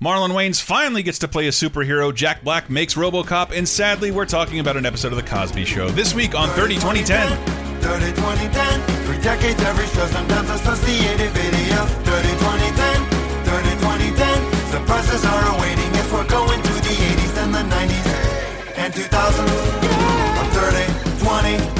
Marlon Wayans finally gets to play a superhero. Jack Black makes RoboCop, and sadly, we're talking about an episode of The Cosby Show this week on 30 2010. 30 2010 Three decades every show Sometimes associated videos 30 2010 30 2010 Surprises are awaiting If we're going to the 80s and the 90s And 2000s Of 30 2010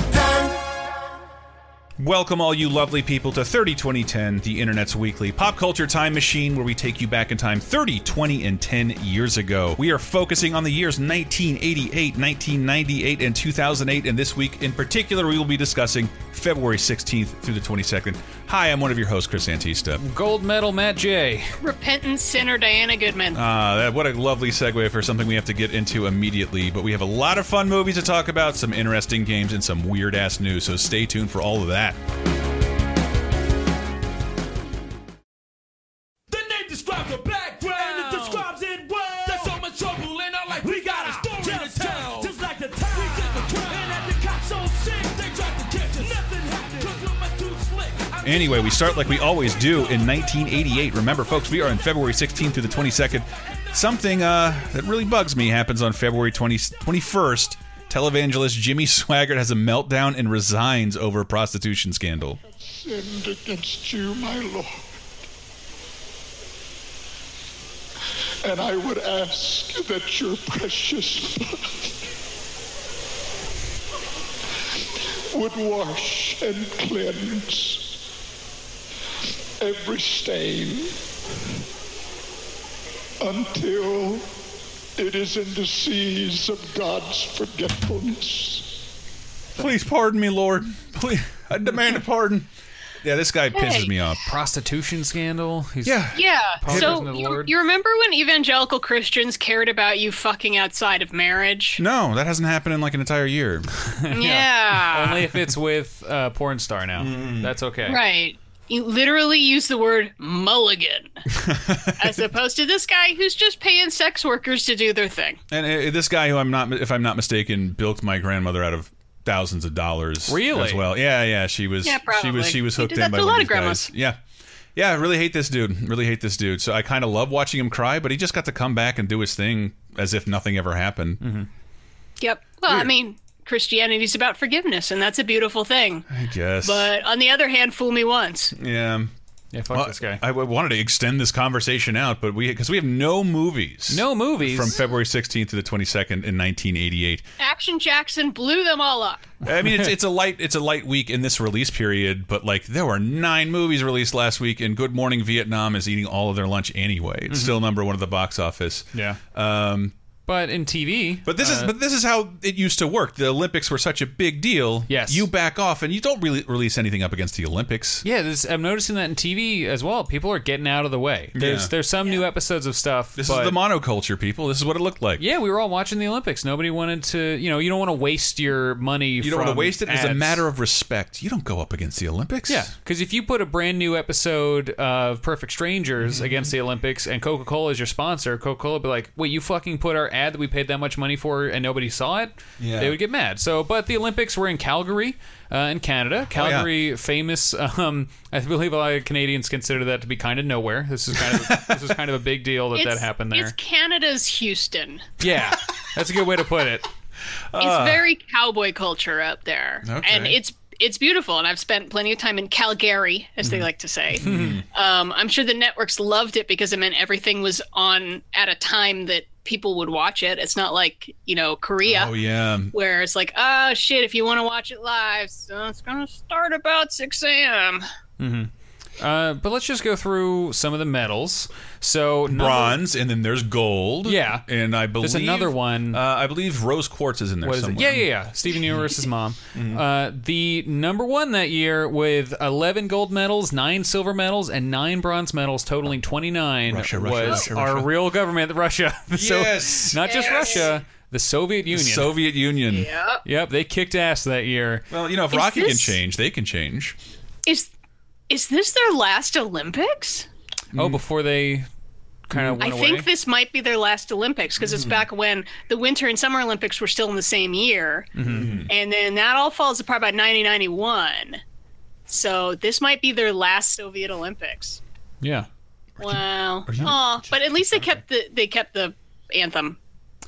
Welcome, all you lovely people, to 30 2010, the internet's weekly pop culture time machine where we take you back in time 30, 20, and 10 years ago. We are focusing on the years 1988, 1998, and 2008, and this week in particular, we will be discussing February 16th through the 22nd. Hi, I'm one of your hosts, Chris Antista. Gold medal Matt J. Repentant sinner Diana Goodman. Ah, that, what a lovely segue for something we have to get into immediately. But we have a lot of fun movies to talk about, some interesting games, and some weird ass news. So stay tuned for all of that. Anyway, we start like we always do in 1988. Remember, folks, we are on February 16th through the 22nd. Something uh, that really bugs me happens on February 20, 21st. Televangelist Jimmy Swaggart has a meltdown and resigns over a prostitution scandal. sinned against you, my Lord. And I would ask that your precious blood would wash and cleanse every stain until it is in the seas of God's forgetfulness. Please pardon me, Lord. Please, I demand a pardon. Yeah, this guy pisses Hey. me off. Prostitution scandal. He's, Yeah. yeah. So you, you remember when evangelical Christians cared about you fucking outside of marriage? No, that hasn't happened in like an entire year. Yeah. Only if it's with a porn star now. Mm. That's okay. right. You literally use the word mulligan as opposed to this guy who's just paying sex workers to do their thing. And uh, this guy, who I'm not, if I'm not mistaken, bilked my grandmother out of thousands of dollars. Really? As well. Yeah, yeah. She was. Yeah, She probably. was. She was hooked did in by to a lot of of grandmas. guys. Yeah. Yeah, I really hate this dude. Really hate this dude. So I kind of love watching him cry, but he just got to come back and do his thing as if nothing ever happened. Mm-hmm. Yep. Well, I mean, Christianity's about forgiveness, and that's a beautiful thing. I guess. But on the other hand, fool me once. yeah. Yeah, fuck Well, this guy. I w- wanted to extend this conversation out, but we because we have no movies. no movies. From February 16th to the 22nd in 1988. Action Jackson blew them all up. I mean, it's it's a light it's a light week in this release period, but like there were nine movies released last week, and Good Morning Vietnam is eating all of their lunch anyway. It's still number one at the box office. Yeah. Um, But in TV. but this is but this is how it used to work. The Olympics were such a big deal. Yes. You back off, and you don't really release anything up against the Olympics. Yeah, this, I'm noticing that in TV as well. People are getting out of the way. There's Yeah. there's some new episodes of stuff. This but is the monoculture, people. This is what it looked like. Yeah, we were all watching the Olympics. Nobody wanted to, you know, you don't want to waste your money. You don't want to waste it as a matter of respect. You don't go up against the Olympics. Yeah, because if you put a brand new episode of Perfect Strangers Mm-hmm. against the Olympics and Coca Cola is your sponsor, Coca Cola would be like, "Wait, you fucking put our ad that we paid that much money for and nobody saw it?" Yeah. They would get mad. So, but the Olympics were in Calgary, uh, in Canada. Calgary, famous. Um, I believe a lot of Canadians consider that to be kind of nowhere. This is kind of this is kind of a big deal that that happened there. It's Canada's Houston. Yeah, that's a good way to put it. It's very cowboy culture up there, Okay. and it's it's beautiful. And I've spent plenty of time in Calgary, as they like to say. um, I'm sure the networks loved it because it meant everything was on at a time that people would watch it. It's not like you know Korea. Oh yeah. Where it's like, oh shit, if you want to watch it live, so it's gonna start about 6 a.m. Mm-hmm. Uh, but let's just go through some of the medals. So number- Bronze, and then there's gold. Yeah. and I believe There's another one. Uh, I believe rose quartz is in there What is it? somewhere. Yeah, yeah, yeah. Steven Universe's mom. Mm-hmm. Uh, the number one that year with 11 gold medals, 9 silver medals, and 9 bronze medals, totaling 29, Russia, Russia, was Russia, our Russia. real government, Russia. So- Yes. not just Yes. Russia, the Soviet Union. The Soviet Union. Yep. Yep, they kicked ass that year. Well, you know, if Is Rocky can change, they can change. Is is this their last Olympics? Oh, before they kind of I went away. think this might be their last Olympics because it's back when the Winter and Summer Olympics were still in the same year. And then that all falls apart by 1991. So this might be their last Soviet Olympics. yeah. Wow. you- Oh, but at least they kept the they kept the anthem.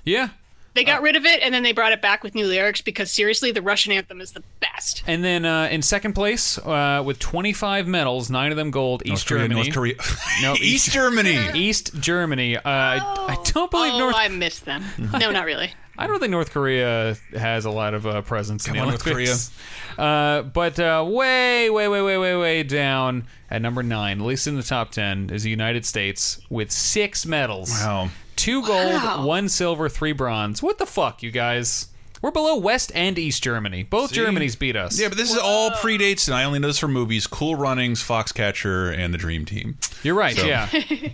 Yeah. They got rid of it and then they brought it back with new lyrics because seriously, the Russian anthem is the best. And then uh, in second place, uh, with 25 medals, nine of them gold, North East Korea, Germany. North Korea. No, East East- Germany. East Germany. Uh, I, I don't believe oh, North. I miss them. no, not really. I don't think North Korea has a lot of uh, presence in the on, North Olympics. Uh, but uh, way, way, way, way, way, way down at number nine, at least in the top ten, is the United States with six medals. Wow. Two gold, Wow. one silver, three bronze. What the fuck, you guys? We're below West and East Germany. Both See? Germanys beat us. Yeah, but this is all predates, and I only know this from movies: Cool Runnings, Foxcatcher, and the Dream Team. You're right. So- Yeah.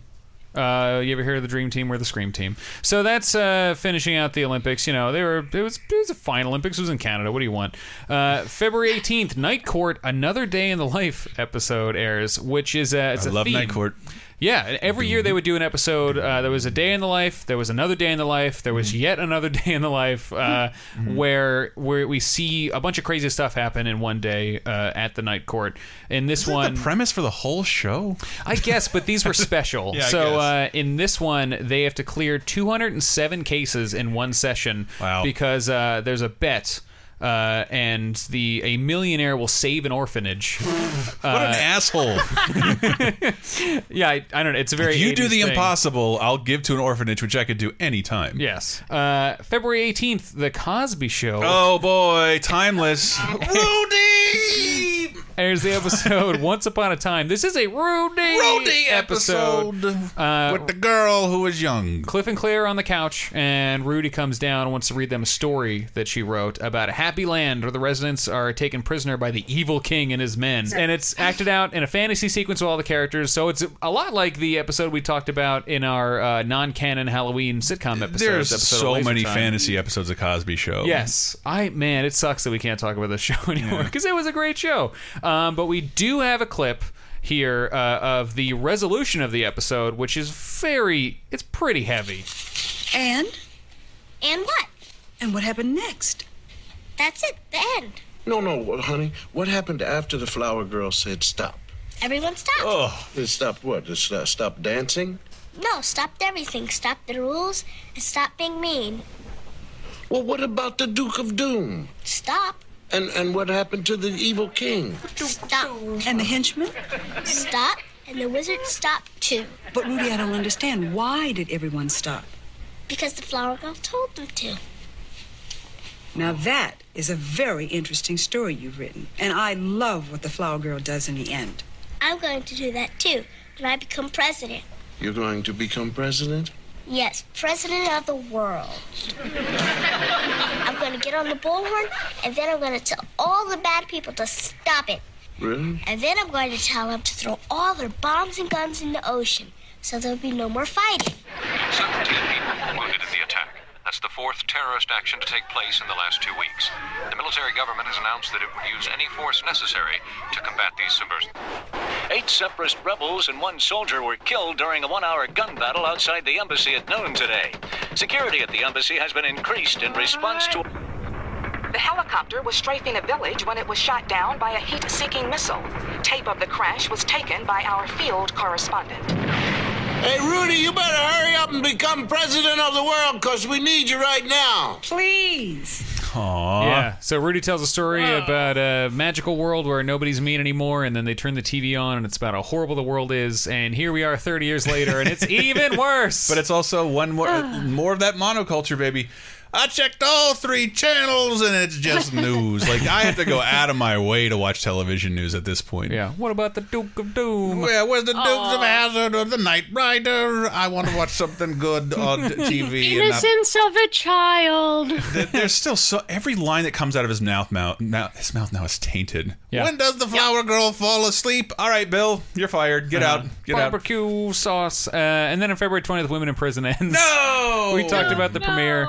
Uh, you ever hear of the Dream Team or the Scream Team? So that's uh, finishing out the Olympics. You know, they were it was it was a fine Olympics. It was in Canada. What do you want? Uh, February eighteenth, Night Court, another day in the life episode airs, which is uh, it's I a love theme. Night Court. Yeah, every year they would do an episode. Uh, there was a day in the life. There was another day in the life. There was yet another day in the life, uh, where where we see a bunch of crazy stuff happen in one day uh, at the night court. In this Isn't one, the premise for the whole show? I guess, but these were special. Yeah, so uh, in this one, they have to clear 207 cases in one session. Wow. Because uh, there's a bet. Uh, and the a millionaire will save an orphanage. What Uh, an asshole! yeah, I, I don't know. It's a very if you do the thing. impossible, I'll give to an orphanage, which I could do anytime. Yes. Uh, February 18th, The Cosby Show. Oh boy, timeless. Rudy. There's the episode Once Upon a Time. This is a Rudy, Rudy episode Uh, with the girl who was young. Cliff and Claire on the couch, and Rudy comes down and wants to read them a story that she wrote about a happy land where the residents are taken prisoner by the evil king and his men. And it's acted out in a fantasy sequence with all the characters, so it's a lot like the episode we talked about in our uh, non canon Halloween sitcom episode. There's episode so many Time. fantasy episodes of Cosby Show. Yes, I man, it sucks that we can't talk about this show anymore because it was a great show. Um, but we do have a clip here uh, of the resolution of the episode, which is very, it's pretty heavy. And? And what? And what happened next? That's it, the end. No, no, honey. What happened after the flower girl said stop? Everyone stopped. Oh, It stopped what? It st- stopped dancing? No, stopped everything. Stopped the rules and stopped being mean. Well, what about the Duke of Doom? Stop. And and what happened to the evil king? Stop. And the henchmen? Stop. And the wizard stopped too. But Rudy, I don't understand. Why did everyone stop? Because the flower girl told them to. Now that is a very interesting story you've written. And I love what the flower girl does in the end. I'm going to do that too when I become president. You're going to become president? Yes, president of the world. I'm going to get on the bullhorn and then I'm going to tell all the bad people to stop it. Really? And then I'm going to tell them to throw all their bombs and guns in the ocean so there'll be no more fighting. 17 people wounded in the attack. That's the fourth terrorist action to take place in the last two weeks. The military government has announced that it would use any force necessary to combat these subversives. Eight separatist rebels and one soldier were killed during a one hour gun battle outside the embassy at noon today. Security at the embassy has been increased in response to. The helicopter was strafing a village when it was shot down by a heat seeking missile. Tape of the crash was taken by our field correspondent. Hey, Rudy, you better hurry up and become president of the world because we need you right now. Please. Aw. Yeah. So Rudy tells a story about a magical world where nobody's mean anymore, and then they turn the TV on, and it's about how horrible the world is. And here we are, 30 years later, and it's even worse. But it's also one more ah. more of that monoculture, baby. I checked all three channels and it's just news. Like I have to go out of my way to watch television news at this point. yeah. What about the Duke of Doom? Where was the Dukes of Hazard or the Knight Rider? I want to watch something good on TV. and not- Innocence of a child. There's still so every line that comes out of his mouth mouth now his mouth now is tainted. Yeah. When does the flower girl fall asleep? All right, Bill, you're fired. Get out. Get out. Barbecue sauce. Uh, and then on February 20th, Women in Prison ends. No. We talked about the premiere.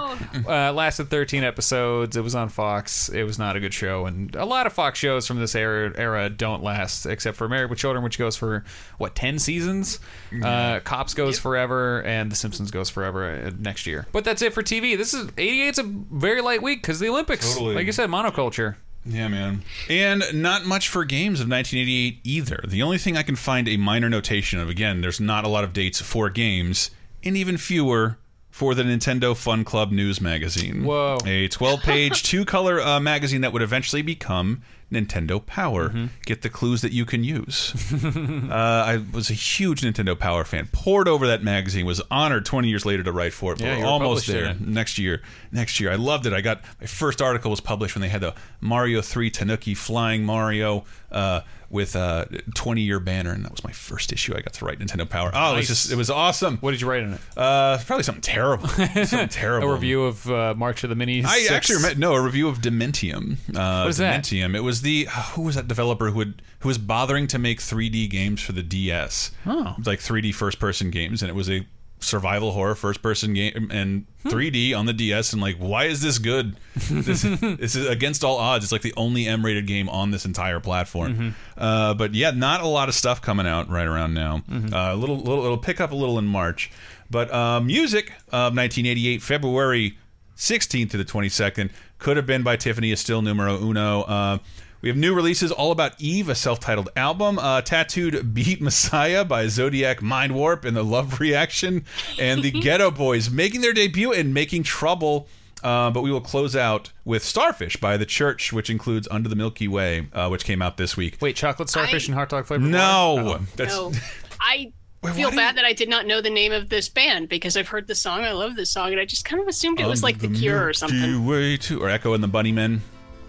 Uh, lasted 13 episodes. It was on Fox. It was not a good show, and a lot of Fox shows from this era era don't last, except for Married with Children, which goes for what 10 seasons. Uh, Cops goes forever, and The Simpsons goes forever uh, next year. But that's it for TV. This is 88's a very light week because the Olympics. Totally. Like you said, monoculture. Yeah, man. And not much for games of 1988 either. The only thing I can find a minor notation of, again, there's not a lot of dates for games, and even fewer for the Nintendo Fun Club News Magazine. Whoa. A 12 page, two color uh, magazine that would eventually become Nintendo Power. Mm-hmm. Get the clues that you can use. uh, I was a huge Nintendo Power fan. Poured over that magazine. Was honored 20 years later to write for it. Yeah, we're you were almost there. Next year. Next year. I loved it. I got my first article was published when they had the Mario 3 Tanuki flying Mario uh, with a 20 year banner, and that was my first issue. I got to write Nintendo Power. Oh, it was Nice. just it was awesome. What did you write in it? Uh, probably something terrible. something terrible. A review of uh, March of the Minis. I 6? actually remember, no a review of Dementium. Uh, What is that? Dementium. It was the who was that developer who would who was bothering to make 3D games for the DS. Oh. like 3D first person games, and it was a survival horror first person game and Hmm. 3D on the DS. And like, why is this good? This, this is against all odds. It's like the only M rated game on this entire platform. Mm-hmm. Uh, but yeah, not a lot of stuff coming out right around now. Mm-hmm. Uh, a little, little, it'll pick up a little in March. But uh, music of 1988, February 16th to the 22nd, could have been by Tiffany is still numero uno. We have new releases all about Eve, a self-titled album, uh, Tattooed Beat Messiah by Zodiac Mindwarp and the Love Reaction, and the Geto Boys making their debut and making trouble. Uh, but we will close out with Starfish by The Church, which includes Under the Milky Way, uh, which came out this week. Wait, chocolate starfish and hot dog flavor? No, that's No, I Wait, feel why do bad that I did not know the name of this band because I've heard the song. I love this song, and I just kind of assumed it was like The Cure or something. Milky Way too, or Echo and the Bunnymen.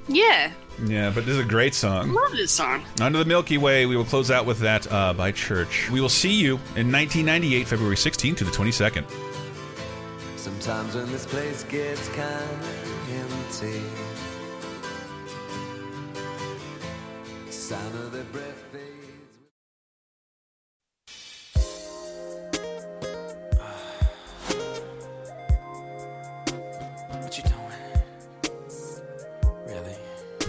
Yeah, Yeah, but this is a great song. love this song. Under the Milky Way, we will close out with that uh, by Church. We will see you in 1998, February 16th to the 22nd. Sometimes when this place gets kind of empty,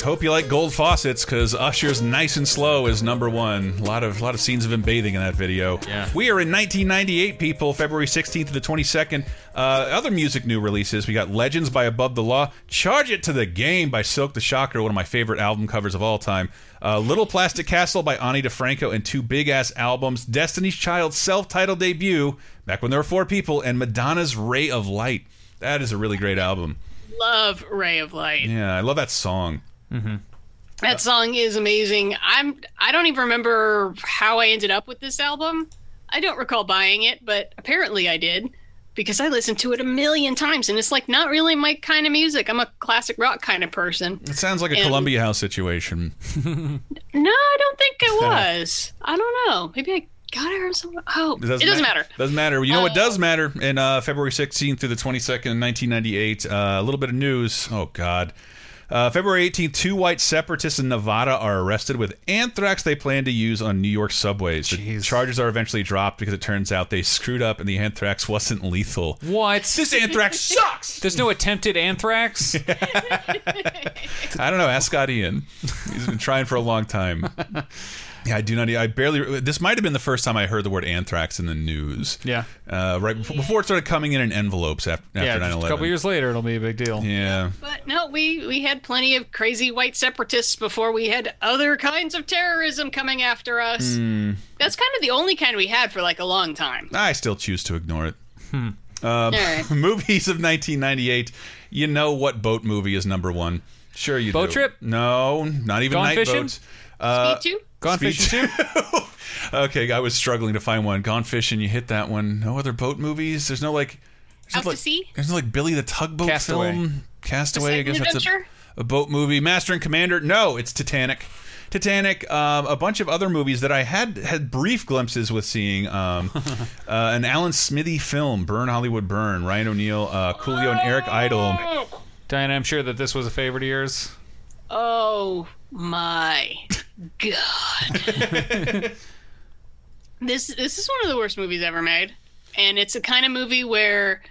Hope you like gold faucets because Usher's "Nice and Slow" is number one. A lot of a lot of scenes of him bathing in that video. Yeah. We are in 1998, people. February 16th to the 22nd. Uh, other music new releases. We got "Legends" by Above the Law, "Charge It to the Game" by Silk the Shocker, one of my favorite album covers of all time. Uh, "Little Plastic Castle" by Ani DiFranco, and two big ass albums. Destiny's Child's self-titled debut, back when there were four people, and Madonna's "Ray of Light." That is a really great album. Love Ray of Light. Yeah, I love that song. That song is amazing. I'm I don't even remember how I ended up with this album. I don't recall buying it, but apparently I did because I listened to it a million times and it's like not really my kind of music. I'm a classic rock kind of person. It sounds like a And- Columbia House situation. No, I don't think it was. I don't know. Maybe I got it from somewhere. Oh, it doesn't, ma- matter. Doesn't matter. You know what Uh, does matter? In uh, February 16th through the 22nd, 1998, uh, a little bit of news. Oh, God. Uh, February 18th, two white separatists in Nevada are arrested with anthrax they plan to use on New York subways. The charges are eventually dropped because it turns out they screwed up and the anthrax wasn't lethal. What? This anthrax sucks! There's no attempted anthrax? I don't know. Ask Scott Ian. He's been trying for a long time. Yeah, I do not. I barely. This might have been the first time I heard the word anthrax in the news. Yeah. Uh, right before, before it started coming in in envelopes after, after yeah, 9 just 11. a couple years later, it'll be a big deal. Yeah. But no, we we had plenty of crazy white separatists before we had other kinds of terrorism coming after us. Hmm. That's kind of the only kind we had for like a long time. I still choose to ignore it. Hmm. Uh, right. movies of 1998. You know what boat movie is number one? Sure, you do. Boat do. Trip? No, not even Gone night Fishing? boats. Uh, Speed two? Gone Speed Fishing too? okay, I was struggling to find one. Gone fishing, you hit that one. No other boat movies. There's no like. there's Out no, to like, sea? There's no like Billy the Tugboat Castaway. film. Castaway. I guess that's a, a boat movie. Master and Commander. No, it's Titanic. Titanic. Um, a bunch of other movies that I had had brief glimpses with seeing. Um, uh, an Alan Smithee film, Burn Hollywood Burn. Ryan O'Neal, uh, Coolio, and Eric Idle. Diana, I'm sure that this was a favorite of yours. Oh my god. this this is one of the worst movies ever made. And it's a kind of movie where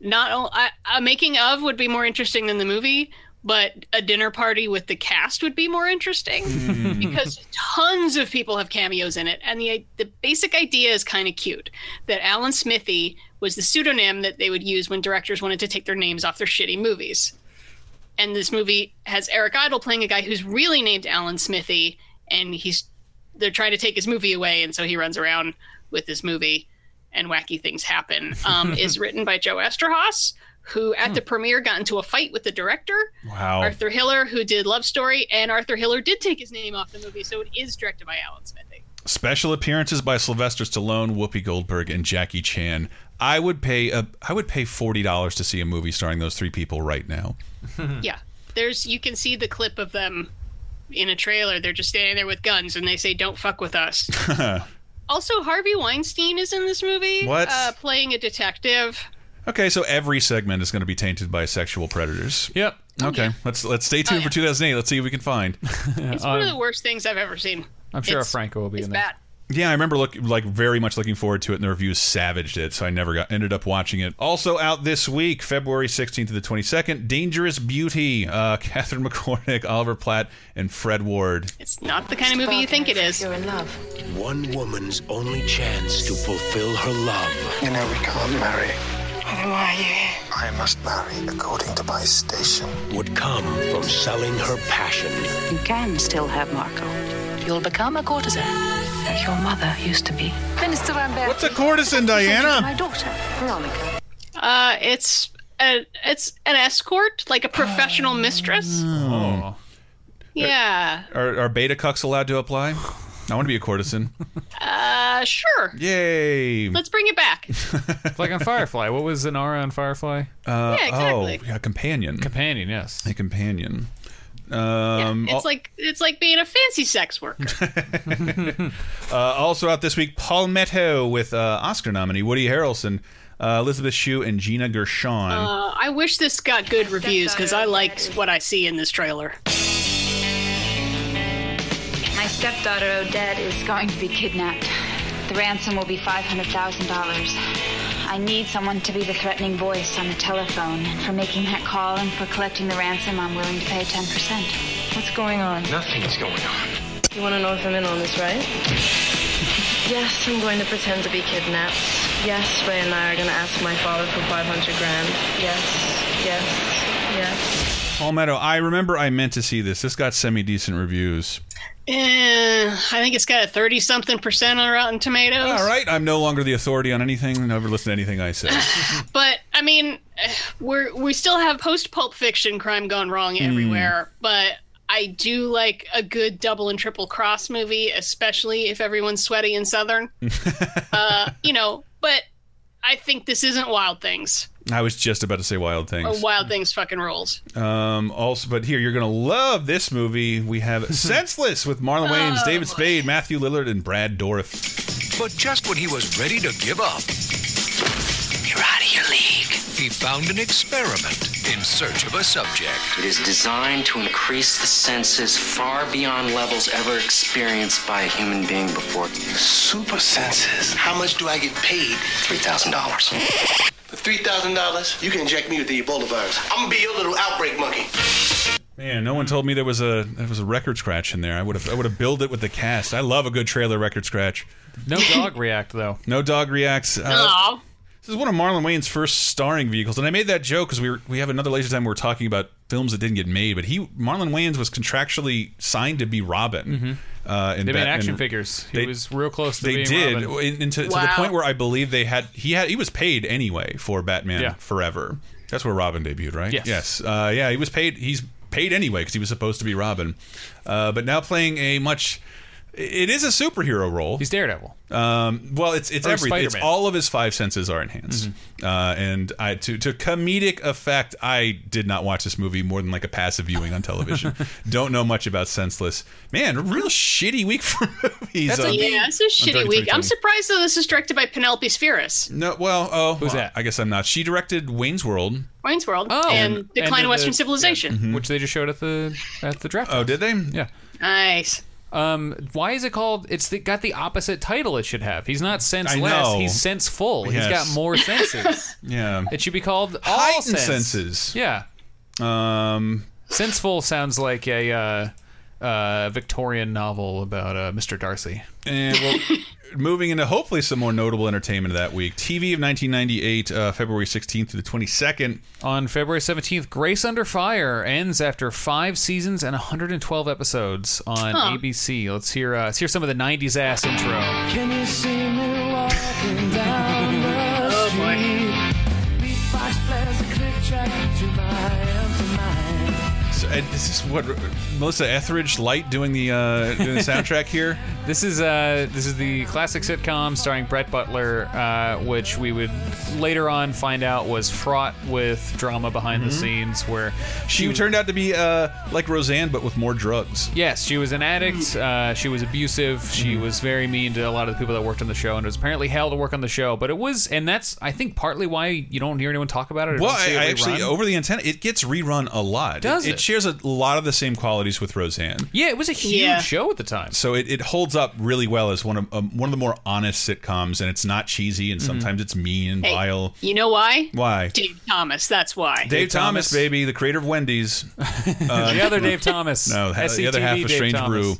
not o- I- a making of would be more interesting than the movie, but a dinner party with the cast would be more interesting hmm. because tons of people have cameos in it and the the basic idea is kind of cute that Alan Smithee was the pseudonym that they would use when directors wanted to take their names off their shitty movies. and this movie has Eric Idle playing a guy who's really named Alan Smithee, and he's they're trying to take his movie away, and so he runs around with his movie, and wacky things happen. Um, is written by Joe Eszterhas, who at the premiere got into a fight with the director. Wow. Arthur Hiller, who did Love Story, and Arthur Hiller did take his name off the movie, so it is directed by Alan Smithee. Special appearances by Sylvester Stallone, Whoopi Goldberg, and Jackie Chan. I would pay a I would pay forty dollars to see a movie starring those three people right now. yeah, there's you can see the clip of them in a trailer. They're just standing there with guns, and they say, "Don't fuck with us." also, Harvey Weinstein is in this movie. What? Uh, playing a detective. okay, so every segment is going to be tainted by sexual predators. Yep. Okay, let's let's stay tuned for 2008. Let's see if we can find. It's one of the worst things I've ever seen. I'm sure It's- Franco will be it's in there. bad. Yeah, I remember look like very much looking forward to it, and the reviews savaged it, so I never got ended up watching it. Also out this week, February 16th to the 22nd, Dangerous Beauty, uh, Catherine McCormack, Oliver Platt, and Fred Ward. It's not the kind of movie you think it is. You're in love. One woman's only chance to fulfill her love. You know we can't marry. Then why are you here? I must marry according to my station. Would come from selling her passion. You can still have Marco. You'll become a courtesan, like your mother used to be. Minister Rambert. What's a courtesan, Diana? My daughter, Veronica. Uh, it's a, it's an escort, like a professional mistress. Oh. Yeah. Are, are beta cucks allowed to apply? I want to be a courtesan. Uh, sure. Yay! Let's bring it back. like on Firefly. What was Inara on Firefly? Uh, Yeah, exactly. Oh, yeah, companion. Companion, yes. A companion. Um, It's al- like it's like being a fancy sex worker. uh, also out this week, Palmetto with uh, Oscar nominee Woody Harrelson, uh, Elizabeth Shue, and Gina Gershon. Uh, I wish this got good reviews because I like what I see in this trailer. My stepdaughter Odette is going to be kidnapped. The ransom will be $500,000. I need someone to be the threatening voice on the telephone. And for making that call and for collecting the ransom, I'm willing to pay 10%. What's going on? Nothing's going on. You want to know if I'm in on this, right? yes, I'm going to pretend to be kidnapped. Yes, Ray and I are going to ask my father for 500 grand. Yes, yes, yes. Palmetto, I remember I meant to see this. This got semi decent reviews. Eh, I think it's got a thirty something percent on Rotten Tomatoes. All right, I'm no longer the authority on anything. Never listen to anything I say. But I mean, we're we still have post Pulp Fiction crime gone wrong Hmm. everywhere. But I do like a good double and triple cross movie, especially if everyone's sweaty and southern. uh, you know, but I think this isn't Wild Things. I was just about to say Wild Or Things. Wild Things fucking rules. Um, also, but here you're gonna love this movie. We have Senseless with Marlon Wayans, David Spade, Matthew Lillard, and Brad Dourif. But just when he was ready to give up, You're out of your league. he found an experiment in search of a subject. It is designed to increase the senses far beyond levels ever experienced by a human being before. Super senses. How much do I get paid? $3,000. For three thousand dollars, you can inject me with the Ebola virus. I'm gonna be your little outbreak monkey. Man, no one told me there was a there was a record scratch in there. I would have I would have billed it with the cast. I love a good trailer record scratch. No dog react though. No dog reacts. Uh, Aw. This is one of Marlon Wayne's first starring vehicles, and I made that joke because we were, we have another later time where we're talking about films that didn't get made. But he Marlon Wayans was contractually signed to be Robin. Uh, in Mm-hmm. They made Bat- action figures. He they- was real close to They being did, Robin. in- into- to the point where I believe they had he had he was paid anyway for Batman Yeah. Forever. That's where Robin debuted, right? Yes. Yes. Uh, yeah, he was paid. He's paid anyway because he was supposed to be Robin, uh, but now playing a much. It is a superhero role. He's Daredevil. Um, well, it's it's Or everything. It's Spider-Man. all of his five senses are enhanced, uh, and I to to comedic effect. I did not watch this movie more than like a passive viewing on television. Don't know much about Senseless. Man, a real shitty week for movies. That's on- a- Yeah, it's a on shitty week. 30, I'm surprised that this is directed by Penelope Spheeris. No, well, oh, Who's well, that? I guess I'm not. She directed Wayne's World. Wayne's World Oh, and Decline and of Western the- Civilization. Mm-hmm. which they just showed at the at the draft. Oh, did they? Yeah. Nice. Um, why is it called? It's the, got the opposite title it should have. He's not senseless. know. He's senseful. He's Yes. got more senses. Yeah. it should be called all Heightened sense. senses. Yeah. Um, Senseful sounds like a uh, uh, Victorian novel about uh, Mr. Darcy. And well, moving into hopefully some more notable entertainment of that week. TV of 1998, uh, February 16th to the 22nd. On February 17th, Grace Under Fire ends after five seasons and 112 episodes on Huh. ABC. Let's hear uh, let's hear some of the 90s ass intro. This is what Melissa Etheridge Light doing the uh, doing the soundtrack here. This is uh, this is the classic sitcom starring Brett Butler, uh, which we would later on find out was fraught with drama behind the Mhm. scenes, where She turned out to be uh, like Roseanne, but with more drugs. Yes, she was an addict. Uh, she was abusive. She Mm-hmm. was very mean to a lot of the people that worked on the show, and it was apparently hell to work on the show. But it was, and that's I think partly why you don't hear anyone talk about it. or Well, don't see I, it I actually rerun. over the antenna, it gets rerun a lot. Does it, it? Shares a lot of the same qualities with Roseanne. yeah, it was a huge Yeah. show at the time. So it, it holds up really well as one of um, one of the more honest sitcoms, and it's not cheesy, and sometimes it's mean and Hey, vile. You know why? Why? Dave Thomas. That's why. Dave, Thomas, baby, the creator of Wendy's. Uh, the other Dave Thomas. No, the the other half SCTV of Dave Strange Thomas. Brew.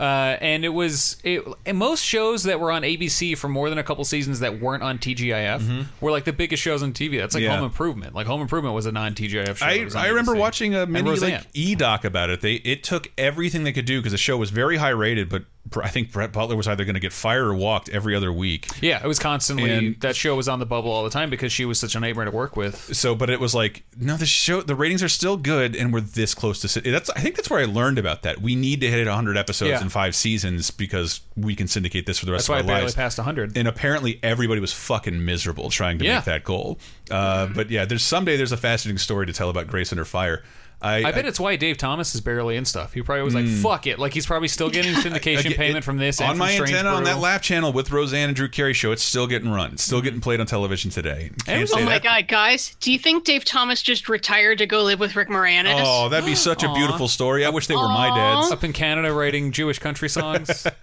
Uh, and it was it, and most shows that were on ABC for more than a couple seasons that weren't on TGIF were like the biggest shows on TV. That's like Mm-hmm. Yeah. Home Improvement. Like Home Improvement was a non-TGIF show. I, It was on I remember watching a And mini like e doc about it. They it took everything they could do because the show was very high rated, but I think Brett Butler was either going to get fired or walked every other week. Yeah, it was constantly And- that show was on the bubble all the time because she was such a nightmare to work with. So, but it was like, no, the show, the ratings are still good, and we're this close to. That's I think that's where I learned about that. We need to hit 100 episodes Yeah. in five seasons because we can syndicate this for the rest That's of it our barely lives. passed 100. And apparently, everybody was fucking miserable trying to Yeah. make that goal. Uh, but yeah, there's someday there's a fascinating story to tell about Grace Under Fire. I, I bet it's why Dave Thomas is barely in stuff. He probably was like, Hmm. "Fuck it!" Like he's probably still getting syndication Again, payment it- from this and on from my Strange antenna on that laugh channel with Roseanne and Drew Carey show. It's still getting run. It's still getting played on television today. Can't oh say my that. god, guys! Do you think Dave Thomas just retired to go live with Rick Moranis? Oh, that'd be such a beautiful story. I wish they were my dads. Up in Canada, writing Jewish country songs.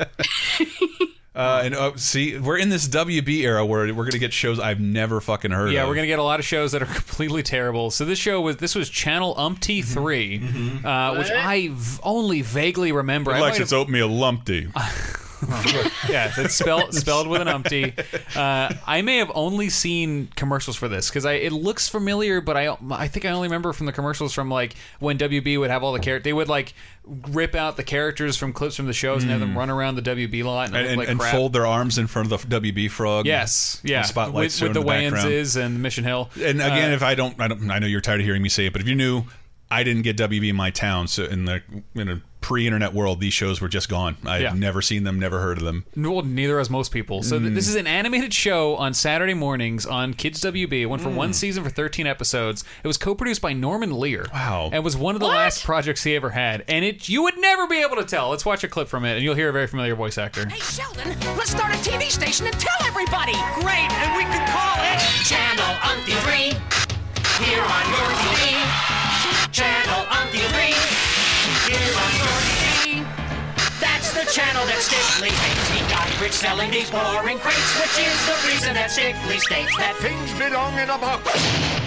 Uh, and uh, see, we're in this WB era where we're gonna get shows I've never fucking heard yeah, of. we're gonna get a lot of shows that are completely terrible. So this show was this was Channel Umptee 3 uh, which I v- only vaguely remember. I might Alexis have- oatmeal lumpty. yeah, it's spelled spelled with an umpty. Uh, I may have only seen commercials for this because I it looks familiar, but I I think I only remember from the commercials from like when WB would have all the characters. They would like rip out the characters from clips from the shows and have them run around the WB lot and, and, and, like and fold their arms in front of the WB frog. Yes, yeah, spotlights with, with the the. Wayanses and Mission Hill. And again, Uh, if I don't, I don't, I know you're tired of hearing me say it, but if you knew, I didn't get WB in my town. So in the in a pre-internet world, these shows were just gone. I've Yeah. never seen them, never heard of them. Well, neither has most people. So th- Mm. this is an animated show on Saturday mornings on Kids WB. It went for Mm. one season for 13 episodes. It was co-produced by Norman Lear. Wow. And was one of the last projects he ever had. And it you would never be able to tell. Let's watch a clip from it, and you'll hear a very familiar voice actor. Hey, Sheldon, let's start a TV station and tell everybody. Great, and we can call it Channel channel that Stickley hates. He got rich selling these boring crates, which is the reason that Stickley states that things belong in a box.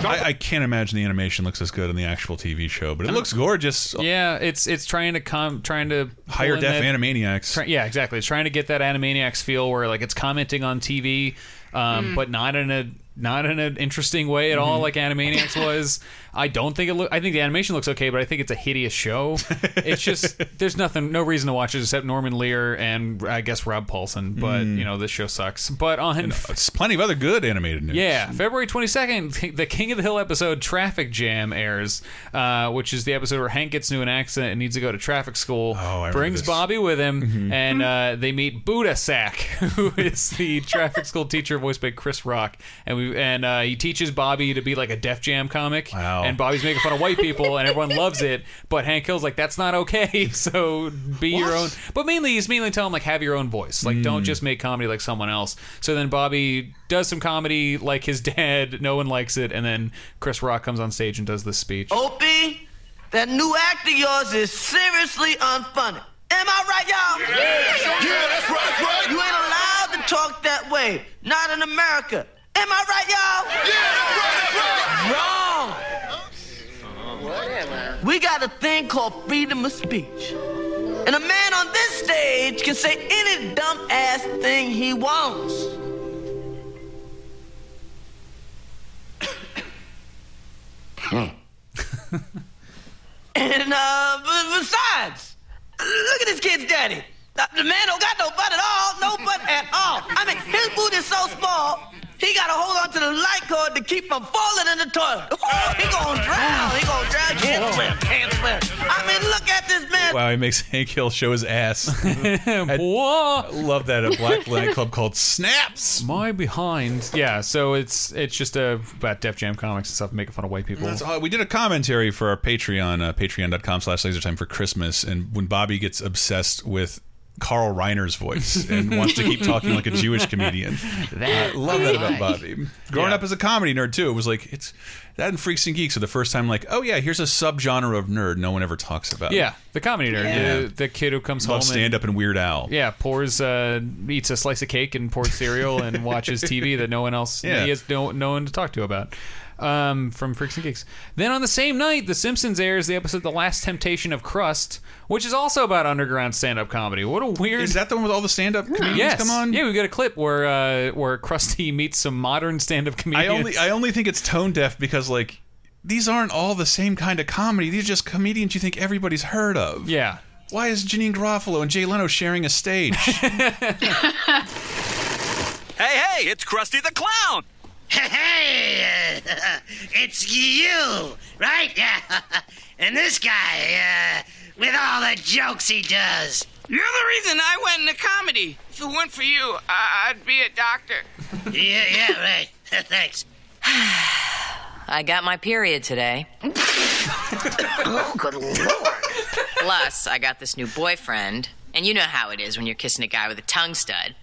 I, I can't imagine the animation looks as good in the actual TV show, but it looks gorgeous. Yeah, it's it's trying to come trying to pull Higher in def that- Animaniacs. Try- yeah, exactly. It's trying to get that Animaniacs feel where like it's commenting on TV, um, Mm. but not in a not in an interesting way at all, Mhm. like Animaniacs was. I don't think it look. I think the animation looks okay, but I think it's a hideous show. it's just there's nothing, no reason to watch it except Norman Lear and I guess Rob Paulsen. But Mm. you know this show sucks. But on It's plenty of other good animated news. yeah, February 22nd, the King of the Hill episode Traffic Jam airs, uh, which is the episode where Hank gets into an accident and needs to go to traffic school. Oh, remember brings this. Mm-hmm. Bobby with him, and uh, they meet Booda Sack, who is the traffic school teacher voiced by Chris Rock, and we and uh, he teaches Bobby to be like a Def Jam comic. Wow. And Bobby's making fun of white people, and everyone loves it, but Hank Hill's like, that's not okay. So be your own. But mainly, he's mainly telling him like, have your own voice. Like, don't Mm. just make comedy like someone else. So then Bobby does some comedy like his dad. No one likes it, and then Chris Rock comes on stage and does this speech. Opie, that new act of yours is seriously unfunny. Am I right, y'all? Yeah, yeah, that's right, that's right. You ain't allowed to talk that way. Not in America. Am I right, y'all? Yeah, that's right, that's right. Wrong. We got a thing called freedom of speech. And a man on this stage can say any dumb ass thing he wants. and uh, besides, look at this kid's daddy. The the man don't got no butt at all, no butt at all. I mean, his booty is so small, he got to hold on to the light cord to keep from falling in the toilet. Ooh, he gonna drown. He gonna drown. Can't swim. Can't swim. I mean, look at this man. Wow, he makes Hank Hill show his ass. I love that a black nightclub called Snaps. My behind. Yeah, so it's it's just uh, about Def Jam comics and stuff, making fun of white people. That's all- we did a commentary for our Patreon, uh, patreon.com slash lasertime for Christmas. And when Bobby gets obsessed with Carl Reiner's voice and wants to keep talking like a Jewish comedian. That I love that about. Bobby. Growing Yeah. up as a comedy nerd, too, it was like, it's that and Freaks and Geeks are the first time, like, oh, yeah, here's a subgenre of nerd no one ever talks about. Yeah, the comedy nerd, Yeah. the, the kid who comes Love home stand and up and Weird Al. yeah pours uh, eats a slice of cake and pours cereal and watches TV that no one else Yeah. he has no no one to talk to about. Um, from Freaks and Geeks. Then on the same night, The Simpsons airs the episode "The Last Temptation of Crust," which is also about underground stand-up comedy. What a weird! Is that the one with all the stand-up comedians Yes. come on? Yeah, we got a clip where uh, where Krusty meets some modern stand-up comedians. I comedians. only I only think it's tone deaf because like these aren't all the same kind of comedy. These are just comedians you think everybody's heard of. Yeah. Why is Janeane Garofalo and Jay Leno sharing a stage? Hey, hey, it's Krusty the Clown. Hey, uh, it's you, right? and this guy, uh, with all the jokes he does. You're the reason I went into comedy. If it weren't for you, I- I'd be a doctor. Yeah, yeah, right. Thanks. I got my period today. oh, good lord. Plus, I got this new boyfriend. And you know how it is when you're kissing a guy with a tongue stud.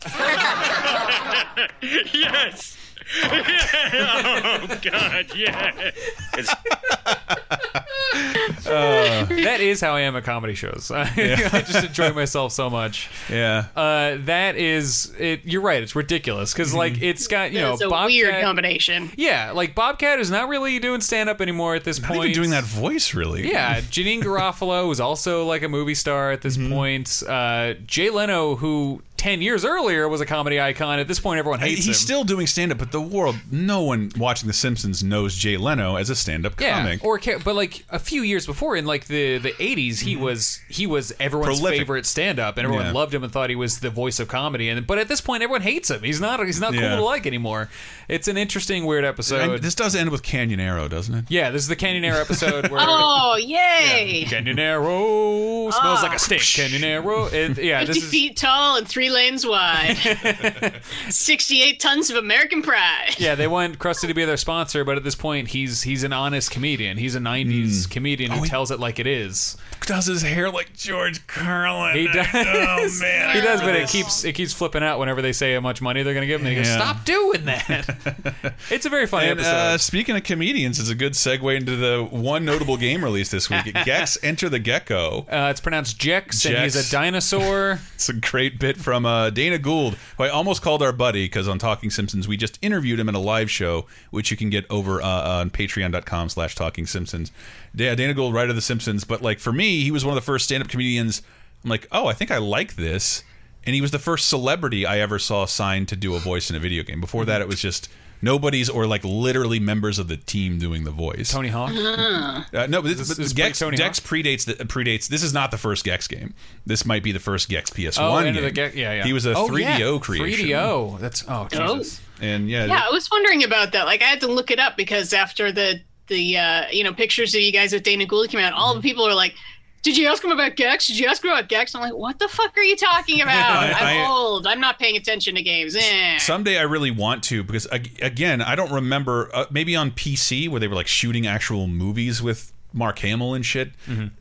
yes. oh, God, yeah. that is how I am at comedy shows. I, I just enjoy myself so much. Yeah. Uh, that is it. You're right. It's ridiculous because like it's got you know It's a Bobcat, weird combination. Yeah, like Bobcat is not really doing stand up anymore at this Not point. even doing that voice really. Yeah, Janeane Garofalo is also like a movie star at this Mm-hmm. point. Uh, Jay Leno, who ten years earlier was a comedy icon, at this point everyone hates He's him. still doing stand up, but the world, no one watching The Simpsons knows Jay Leno as a stand up comic. yeah, or ca- but like a few years before, in like the the eighties, he was he was everyone's Mm-hmm. Prolific. favorite stand up, and everyone Yeah. loved him and thought he was the voice of comedy. And but at this point, everyone hates him. He's not he's not Yeah. cool to like anymore. It's an interesting weird episode. And this does end with Canyonero, doesn't it? yeah, this is the Canyonero episode where. Oh, yay! Canyonero smells Ah. like a steak. Canyonero, it, yeah, 50 this is feet tall and three lanes wide. 68 tons of American pride. Yeah, they want Krusty to be their sponsor, but at this point, he's he's an honest comedian. He's a '90s Hmm. comedian who tells it like it is. Does his hair like George Carlin? He does. Oh man, he does, but it keeps it keeps flipping out whenever they say how much money they're going to give him. And he goes, Yeah. "Stop doing that." it's a very funny And episode. uh, speaking of comedians, it's a good segue into the one notable game release this week. Gex Enter the Gecko. Uh, it's pronounced Jex, and he's a dinosaur. It's a great bit from uh, Dana Gould, who I almost called our buddy because on Talking Simpsons we just interviewed him in a live show, which you can get over uh, on patreon.com slash Talking Simpsons. Yeah, Dana Gould, writer of The Simpsons. But like for me, he was one of the first stand-up comedians. I'm like, oh, I think I like this. And he was the first celebrity I ever saw signed to do a voice in a video game. Before that, it was just nobody's or like literally members of the team doing the voice. Tony Hawk. Uh, no, but this, This but is Gex, Tony Gex predates the, predates. This is not the first Gex game. This might be the first Gex PS1 Oh, game. The Gex- yeah, yeah. He was a Oh, 3DO yeah, creation. 3DO. That's oh Jesus. And yeah, Yeah, I was wondering about that. Like, I had to look it up because after the the uh, you know pictures of you guys with Dana Gould came out, all Mm-hmm. the people were like, "Did you ask him about Gex? Did you ask him about Gex?" I'm like, "What the fuck are you talking about? I- I'm I- old. I'm not paying attention to games." Eh. Someday I really want to because again I don't remember uh, maybe on PC where they were like shooting actual movies with Mark Hamill and shit.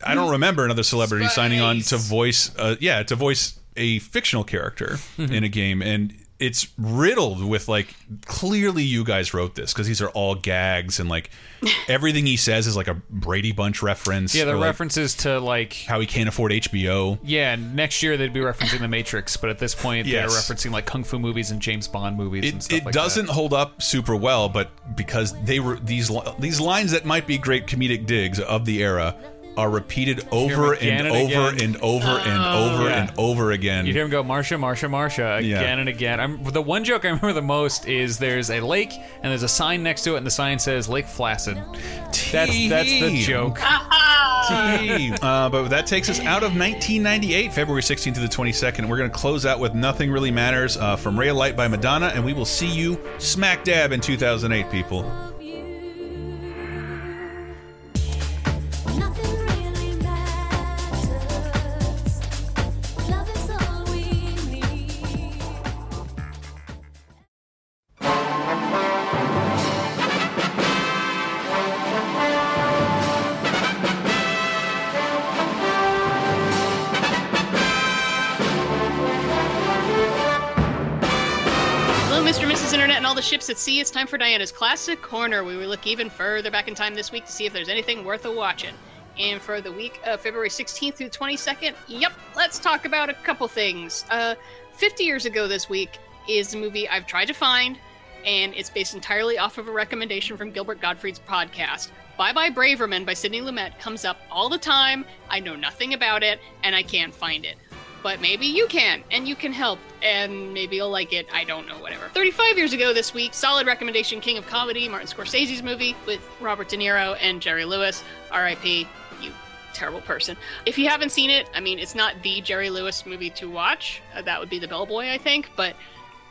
I don't remember another celebrity signing on to voice uh, yeah to voice a fictional character in a game and it's riddled with like clearly you guys wrote this because these are all gags and like everything he says is like a Brady Bunch reference. Yeah, the or, like, references to like how he can't afford HBO. yeah. Next year they'd be referencing The Matrix, but at this point Yes. they're referencing like kung fu movies and James Bond movies and it, stuff it like doesn't hold up super well, but because they were these these lines that might be great comedic digs of the era are repeated over and, and over again. and over and Oh. over Yeah. and over again. You hear him go, Marsha, Marsha, Marsha, again Yeah. and again. I'm, the one joke I remember the most is there's a lake and there's a sign next to it, and the sign says Lake Flaccid. That's that's the joke. uh, but that takes us out of 1998, February 16th to the 22nd. We're going to close out with Nothing Really Matters uh, from Ray of Light by Madonna, and we will see you smack dab in 2008, people. Ships at sea. It's time for Diana's Classic Corner, where we look even further back in time this week to see if there's anything worth a watching. And for the week of February 16th through 22nd, yep, let's talk about a couple things. Uh, 50 years ago this week is a movie I've tried to find, and it's based entirely off of a recommendation from Gilbert Gottfried's podcast. Bye Bye Braverman by Sidney Lumet comes up all the time. I know nothing about it, and I can't find it but maybe you can, and you can help, and maybe you'll like it. I don't know, whatever. 35 years ago this week, solid recommendation King of Comedy, Martin Scorsese's movie with Robert De Niro and Jerry Lewis. R.I.P., you terrible person. If you haven't seen it, I mean, it's not the Jerry Lewis movie to watch. Uh, that would be The Bellboy, I think, but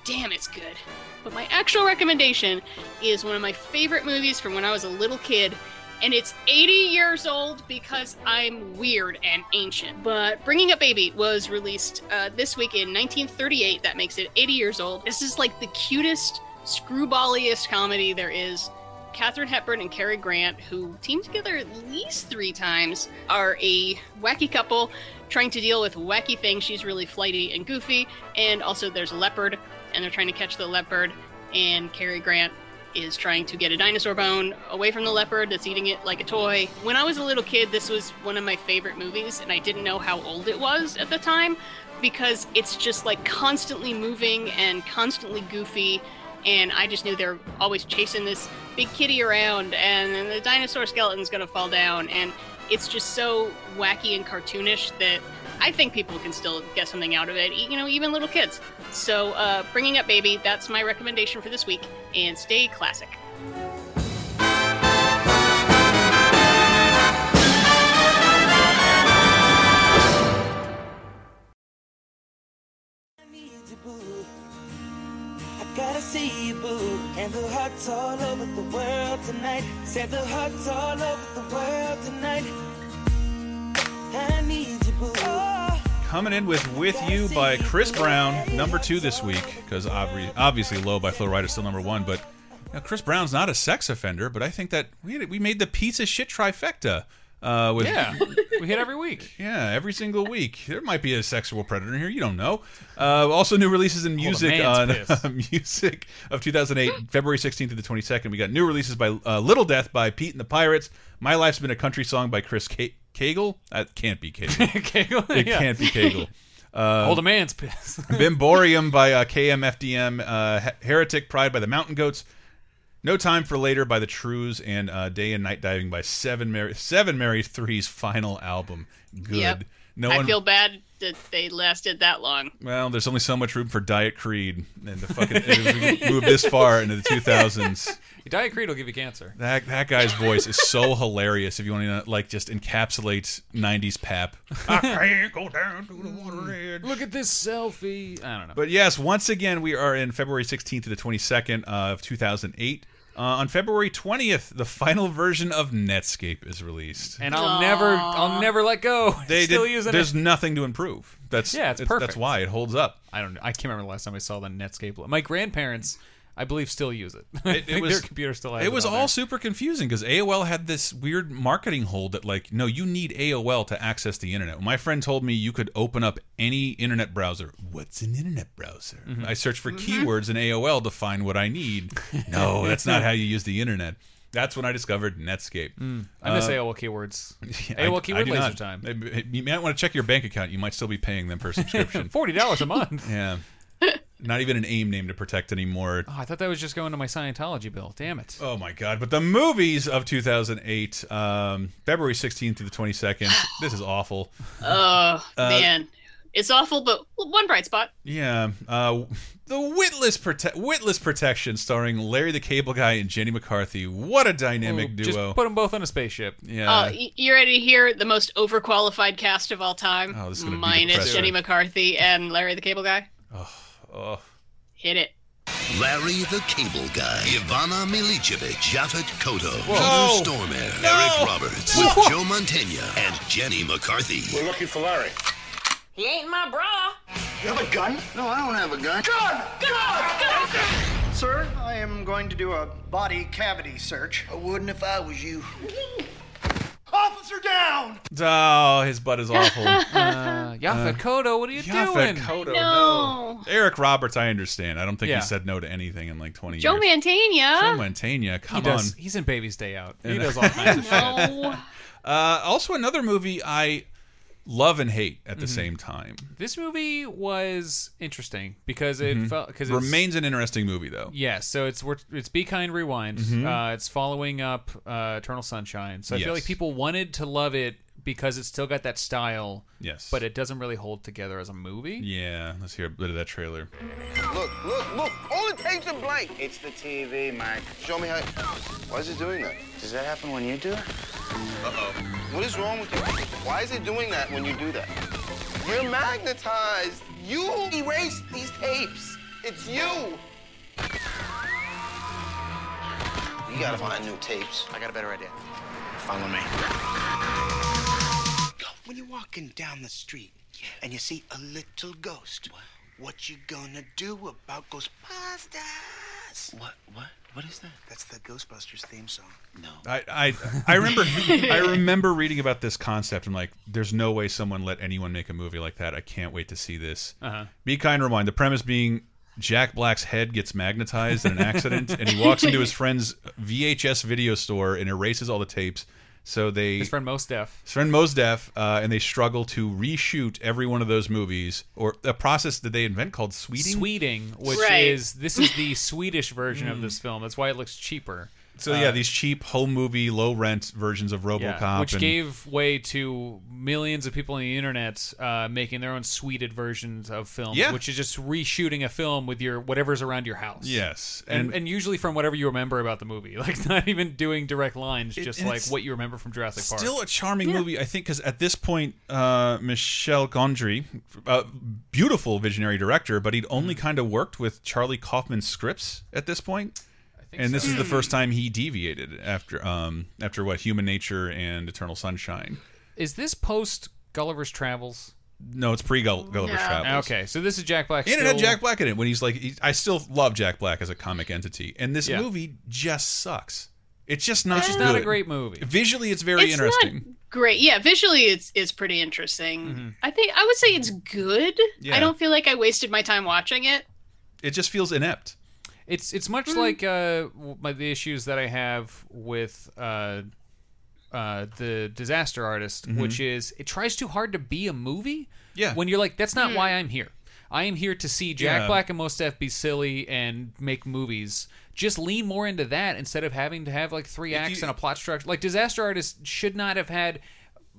damn, it's good. But my actual recommendation is one of my favorite movies from when I was a little kid, and it's 80 years old because I'm weird and ancient. But Bringing Up Baby was released uh, this week in 1938. That makes it 80 years old. This is like the cutest, screwballiest comedy there is. Katharine Hepburn and Cary Grant, who teamed together at least three times, are a wacky couple trying to deal with wacky things. She's really flighty and goofy, and also there's a leopard, and they're trying to catch the leopard. And Cary Grant is trying to get a dinosaur bone away from the leopard that's eating it like a toy. When I was a little kid, this was one of my favorite movies, and I didn't know how old it was at the time because it's just like constantly moving and constantly goofy. And I just knew they're always chasing this big kitty around, and then the dinosaur skeleton's gonna fall down. And it's just so wacky and cartoonish that I think people can still get something out of it, you know, even little kids. So, uh, Bringing Up Baby, that's my recommendation for this week, and stay classic. Gotta see you, boo. And the hearts all over the world tonight. Said the hearts all over the world tonight. I need you. Coming in with With You by Chris Brown, number two this week, because obviously Low by Flo Rida is still number one. But know, Chris Brown's not a sex offender, but I think that we, we made the piece of shit trifecta. Uh, with, Yeah, we hit every week. Yeah, every single week. There might be a sexual predator here. You don't know. Uh, also, new releases in music on music of 2008, February 16th to the 22nd. We got new releases by uh, Little Death by Pete and the Pirates. My Life's Been a Country Song by Chris K- Cagle. That can't be Cagle. Cagle? It Yeah. can't be Cagle. Uh, Hold a man's piss. Brimborium by uh, KMFDM. Uh, Heretic Pride by the Mountain Goats. No Time for Later by the Trews and uh, Day and Nightdriving by Seven Mary Seven Mary Three's final album. Good. Yep. No I one. feel bad that they lasted that long. well, there's only so much room for Diet Creed, and the fucking and move this far into the 2000s. Diet Creed will give you cancer. That that guy's voice is so hilarious. If you want to like just encapsulate 90s pap. I can't go down to the water edge. Look at this selfie. I don't know. But yes, once again, we are in February 16th to the 22nd of 2008. Uh, on February 20th, the final version of Netscape is released. and I'll never, I'll never let go. They Still did, using there's it. nothing to improve. That's Yeah, it's That's perfect. why it holds up. I don't. I can't remember the last time I saw the Netscape. My grandparents, I believe, still use it. I It, it was their computer still has It was on all there. super confusing because AOL had this weird marketing hold that like, no, you need AOL to access the internet. When my friend told me you could open up any internet browser. What's an internet browser? Mm-hmm. I search for keywords in AOL to find what I need. No, that's not how you use the internet. That's when I discovered Netscape. I miss Uh, AOL keywords. I- AOL I keyword do laser not. time. You might want to check your bank account. You might still be paying them per subscription. Forty dollars a month. Yeah. Not even an AIM name to protect anymore. Oh, I thought that was just going to my Scientology bill. Damn it. Oh my god! But the movies of 2008, um, February 16th to the 22nd. this is awful. Oh Uh, man, it's awful, but one bright spot. Yeah, uh, the Witless prote- Witless Protection, starring Larry the Cable Guy and Jenny McCarthy. What a dynamic Just duo! put them both on a spaceship. Yeah. Y- you ready to hear the most overqualified cast of all time? Oh, this is gonna be Minus depressing. Jenny McCarthy and Larry the Cable Guy. oh. Oh. Hit it. Larry the Cable Guy, Ivana Milicevic, Yaphet Kotto, Whoa. Peter Stormare, No. Eric Roberts, Whoa. Joe Mantegna, and Jenny McCarthy. We're looking for Larry. He ain't my bra. You have a gun? No, I don't have a gun. Gun! Gun! Gun! Sir, I am going to do a body cavity search. I wouldn't if I was you. Officer down! Oh, his butt is awful. Uh, Yaphet Kotto, what are you Yaphet doing? Kotto, No. Eric Roberts, I understand. I don't think Yeah. he said no to anything in like 20 Joe years. Mantegna. Joe Mantegna, come he does, on. He's in Baby's Day Out. He does all kinds of shit. No. Uh, also, another movie I love and hate at the Mhm. same time. This movie was interesting because it Mhm. felt because Remains an interesting movie, though. Yes, so it's it's Be Kind Rewind. Mhm. Uh, it's following up uh, Eternal Sunshine. So I feel like people wanted to love it because it's still got that style. Yes. but it doesn't really hold together as a movie. Yeah, let's hear a bit of that trailer. Look, look, look. All it takes is blank. It's the TV, Mike. Show me how. Why is it doing that? Does that happen when you do it? Uh-oh. What is wrong with you? Why is it doing that when you do that? You're magnetized. You erased these tapes. It's you. You gotta find new tapes. I got a better idea. Follow me. When you're walking down the street and you see a little ghost, what you gonna do about Ghostbusters? What? What? What is that? That's the Ghostbusters theme song. No. I, I I remember I remember reading about this concept and I'm like there's no way someone let anyone make a movie like that. I can't wait to see this. Uh-huh. Be kind rewind. The premise being Jack Black's head gets magnetized in an accident and he walks into his friend's VHS video store and erases all the tapes. So they His friend Mos Def. his friend Mos Def, uh, and they struggle to reshoot every one of those movies, or a process that they invent called sweding. Sweding, which Right. is this is the Swedish version of this film. That's why it looks cheaper. So yeah, these cheap home movie, low rent versions of RoboCop, Yeah, which and- gave way to millions of people on the internet uh, making their own sweded versions of films, Yeah. which is just reshooting a film with your whatever's around your house. Yes, and, and- and usually from whatever you remember about the movie, like not even doing direct lines, just like what you remember from Jurassic Park. Still a charming movie, I think, because at this point, uh, Michel Gondry, uh, beautiful visionary director, but he'd only Mm. kind of worked with Charlie Kaufman's scripts at this point. And this so. is the first time he deviated after um, after what Human Nature and Eternal Sunshine. Is this post Gulliver's Travels? No, it's pre Gulliver's Travels. Okay, so this is Jack Black. And it had Jack Black in it when he's like, he, I still love Jack Black as a comic entity, and this Yeah. movie just sucks. It's just not. It's just good. not a great movie. Visually, it's very It's not interesting. Great. Yeah, visually it's it's pretty interesting. I think I would say it's good. Yeah. I don't feel like I wasted my time watching it. It just feels inept. It's it's much Mm. like uh, my the issues that I have with uh, uh, the Disaster Artist, Mhm. which is it tries too hard to be a movie. Yeah. When you're like, that's not why I'm here. I am here to see Jack Yeah. Black and Mos Def be silly and make movies. Just lean more into that instead of having to have like three acts and a plot structure. Like Disaster Artist should not have had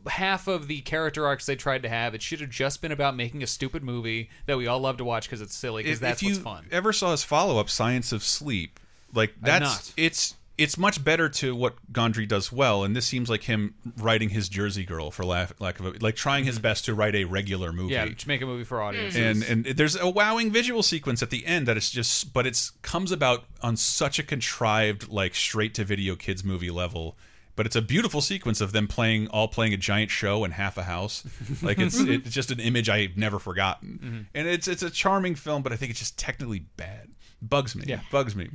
half of the character arcs they tried to have. It should have just been about making a stupid movie that we all love to watch because it's silly. Because that's if you what's fun. ever saw his follow up, Science of Sleep, like that's not. it's it's much better to what Gondry does well, and this seems like him writing his Jersey Girl for lack, lack of a, like trying his best to write a regular movie. Mm-hmm. Yeah, to make a movie for audiences. and and there's a wowing visual sequence at the end that it's just but it's comes about on such a contrived like straight to video kids movie level but it's a beautiful sequence of them playing all playing a giant show in half a house like it's it's just an image i've never forgotten Mhm. and it's it's a charming film but i think it's just technically bad bugs me Yeah. bugs me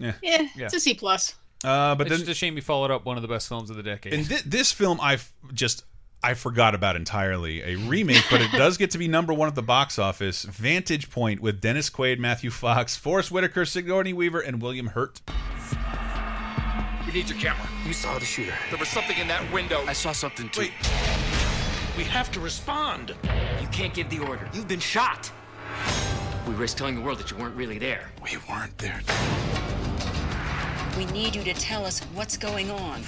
yeah yeah, Yeah. it's a C plus. uh but it's then just a shame you followed up one of the best films of the decade. and thi- this film I just I forgot about entirely a remake, but it does get to be number one at the box office. Vantage Point with Dennis Quaid, Matthew Fox, Forest Whitaker, Sigourney Weaver, and William Hurt. We need your camera. You saw the shooter. There was something in that window. I saw something too. Wait. We have to respond. You can't give the order. You've been shot. We risk telling the world that you weren't really there. We weren't there. We need you to tell us what's going on.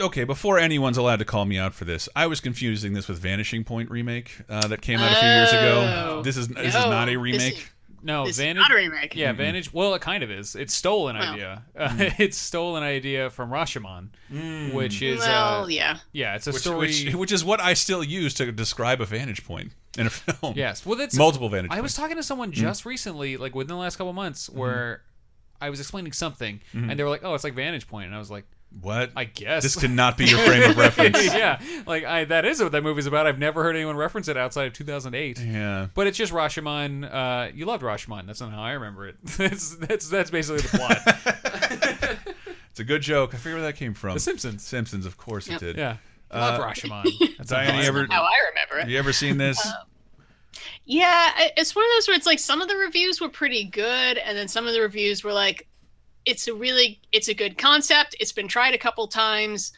Okay, before anyone's allowed to call me out for this, I was confusing this with Vanishing Point remake uh, that came out a few years ago. Oh. This is this is not a this remake. Is- No, This is Vantage. not a remake. Yeah, Mhm. Vantage. Well, it kind of is. It's stolen Well. idea. Uh, Mm. it's stolen idea from Rashomon, Mm. which is Well, uh, yeah. yeah. It's a which, story. which, which is what I still use to describe a vantage point in a film. Yes. Well, that's multiple vantage. I was talking to someone Mm. just recently, like within the last couple months, where I was explaining something, and they were like, "Oh, it's like Vantage Point," and I was like, "What? I guess This cannot be your frame of reference. yeah, like I that is what that movie's about. I've never heard anyone reference it outside of 2008. Yeah. But it's just Rashomon. Uh, you loved Rashomon. That's not how I remember it. that's that's that's basically the plot. It's a good joke. I forget where that came from. The Simpsons. Simpsons, of course Yep. it did. Yeah. Uh, Love Rashomon. That's Diana, you ever, how I remember it. you ever seen this? Yeah, it's one of those where it's like some of the reviews were pretty good, and then some of the reviews were like, "It's a really, it's a good concept. It's been tried a couple times.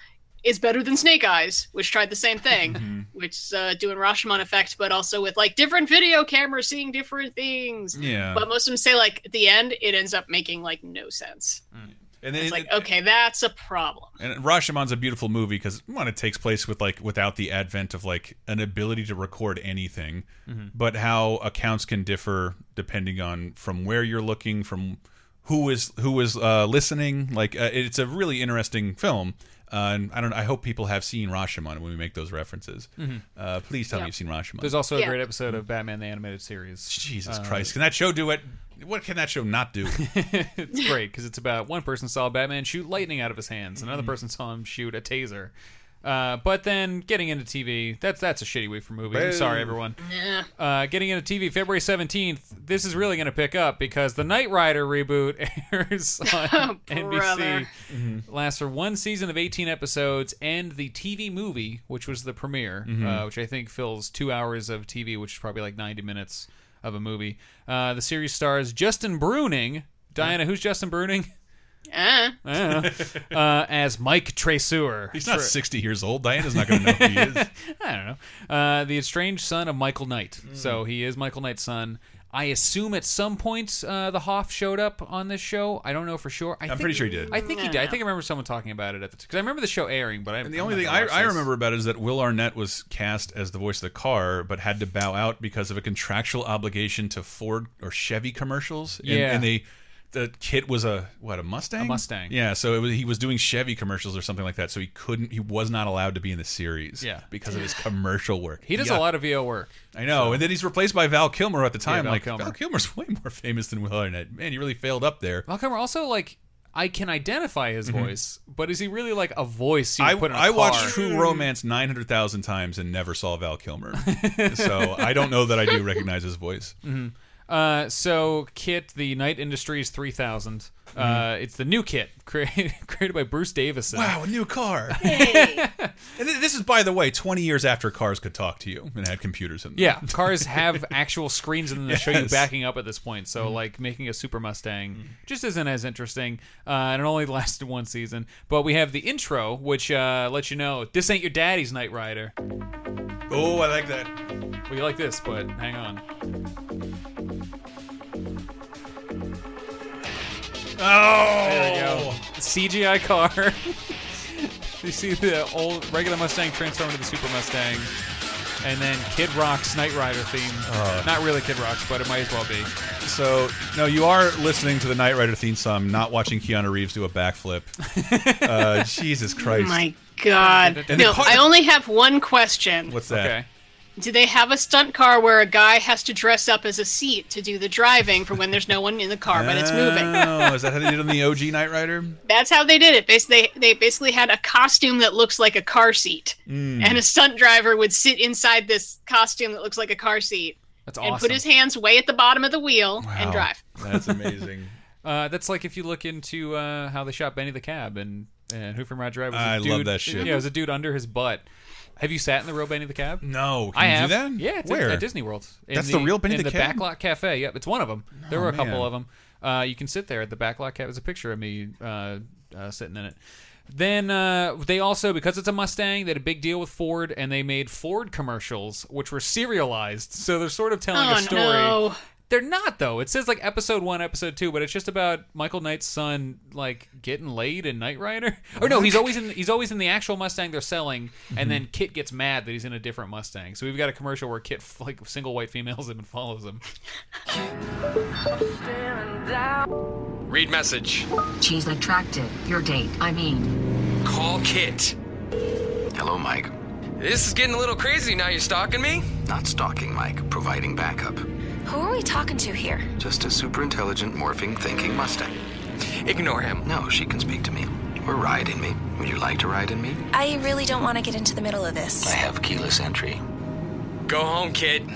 It's better than Snake Eyes, which tried the same thing, which is uh, doing Rashomon effect, but also with like different video cameras seeing different things. Yeah. But most of them say like at the end, it ends up making like no sense. and then, It's like okay, that's a problem. And Rashomon's a beautiful movie because one, it takes place with like without the advent of like an ability to record anything, Mhm. but how accounts can differ depending on from where you're looking, from who is who is uh, listening. Like uh, it's a really interesting film. Uh, and I don't. I hope people have seen Rashomon when we make those references. Mhm. Uh, please tell me Yeah. you've seen Rashomon. There's also a Yeah. great episode of Batman the Animated Series. Jesus Uh, Christ! Can that show do it? What can that show not do? it's great because it's about one person saw Batman shoot lightning out of his hands, another Mhm. person saw him shoot a taser. Uh, but then getting into TV, that's that's a shitty week for movies. I'm sorry, everyone. Yeah. Uh, getting into TV, February 17th. This is really going to pick up because the Knight Rider reboot airs on brother. NBC. Lasts for one season of 18 episodes, and the TV movie, which was the premiere, Mhm. uh, which I think fills two hours of TV, which is probably like 90 minutes of a movie. Uh, the series stars Justin Bruening. Diana, who's Justin Bruening? Uh, I don't know. uh, as Mike Traceur. He's not Tre- 60 years old. Diana's not going to know who he is. I don't know. Uh, the estranged son of Michael Knight. Hmm. So he is Michael Knight's son. I assume at some point uh, the Hoff showed up on this show. I don't know for sure. I I'm think- pretty sure he did. I think he did. I think I remember someone talking about it at the because I remember the show airing, but I. And the only thing I, I remember about it is that Will Arnett was cast as the voice of the car, but had to bow out because of a contractual obligation to Ford or Chevy commercials. And, Yeah. and they, the kit was a what a Mustang. A Mustang. Yeah, so it was, he was doing Chevy commercials or something like that. So he couldn't. He was not allowed to be in the series. Yeah. because of his commercial work. He does Yuck. a lot of VO work. I know, and then he's replaced by Val Kilmer at the time. Val like Kilmer. Val Kilmer's way more famous than Will Arnett. Man, you really failed up there. Val Kilmer also like I can identify his Mhm. voice, but is he really like a voice you I, put in a I car? watched True Romance 900,000 times and never saw Val Kilmer. so I don't know that I do recognize his voice. Mhm. Uh, so Kit, the Knight Industries 3000. Uh, Mhm. it's the new Kit created created by Bruce Davison. Wow, a new car. and th- this is, by the way, 20 years after cars could talk to you and had computers in them. Yeah, cars have actual screens in them that show you Yes. backing up at this point. So, Mhm. like making a Super Mustang just isn't as interesting, uh, and it only lasted one season. But we have the intro, which uh, lets you know this ain't your daddy's Knight Rider. Oh, I like that. Well, you like this, but hang on. Oh, there we go. CGI car. you see the old regular Mustang transform into the Super Mustang, and then Kid Rock's Knight Rider theme. Oh. Not really Kid Rock's, but it might as well be. So, no, you are listening to the Knight Rider theme song, not watching Keanu Reeves do a backflip. uh, Jesus Christ. Oh my God. And No, car- I only have one question. What's that? Do they have a stunt car where a guy has to dress up as a seat to do the driving for when there's no one in the car but it's moving? Oh, is that how they did on the OG Knight Rider? That's how they did it. Basically, they basically had a costume that looks like a car seat, Mm. and a stunt driver would sit inside this costume that looks like a car seat, That's awesome. and put his hands way at the bottom of the wheel and drive. That's amazing. Uh, that's like if you look into uh, how they shot Benny the Cab and and Who Framed Roger Rabbit. was a I dude, love that shit. Yeah, it was a dude under his butt. Have you sat in the real Benny the Cab? No, can I you do have. that? Yeah, it's Where? At, at Disney World. In That's the real Benny in the the Cab? Backlot Cafe. Yep, it's one of them. There Oh, were a couple man. of them. Uh, you can sit there at the Backlot Cafe. There's a picture of me uh, uh, sitting in it. Then uh, they also, because it's a Mustang, they had a big deal with Ford, and they made Ford commercials, which were serialized. So they're sort of telling Oh, a story. no. They're not though. It says like episode one, episode two, but it's just about Michael Knight's son like getting laid in Knight Rider. Or no, he's always in he's always in the actual Mustang they're selling, and mm-hmm. then Kit gets mad that he's in a different Mustang. So we've got a commercial where Kit like single white females him and follows him. Read message. She's attractive. Your date, I mean. Call Kit. Hello, Mike. This is getting a little crazy now. You're stalking me? Not stalking, Mike. Providing backup. Who are we talking to here? Just a super intelligent, morphing, thinking Mustang. Ignore him. No, she can speak to me. Or ride in me. Would you like to ride in me? I really don't want to get into the middle of this. I have keyless entry. Go home, kid.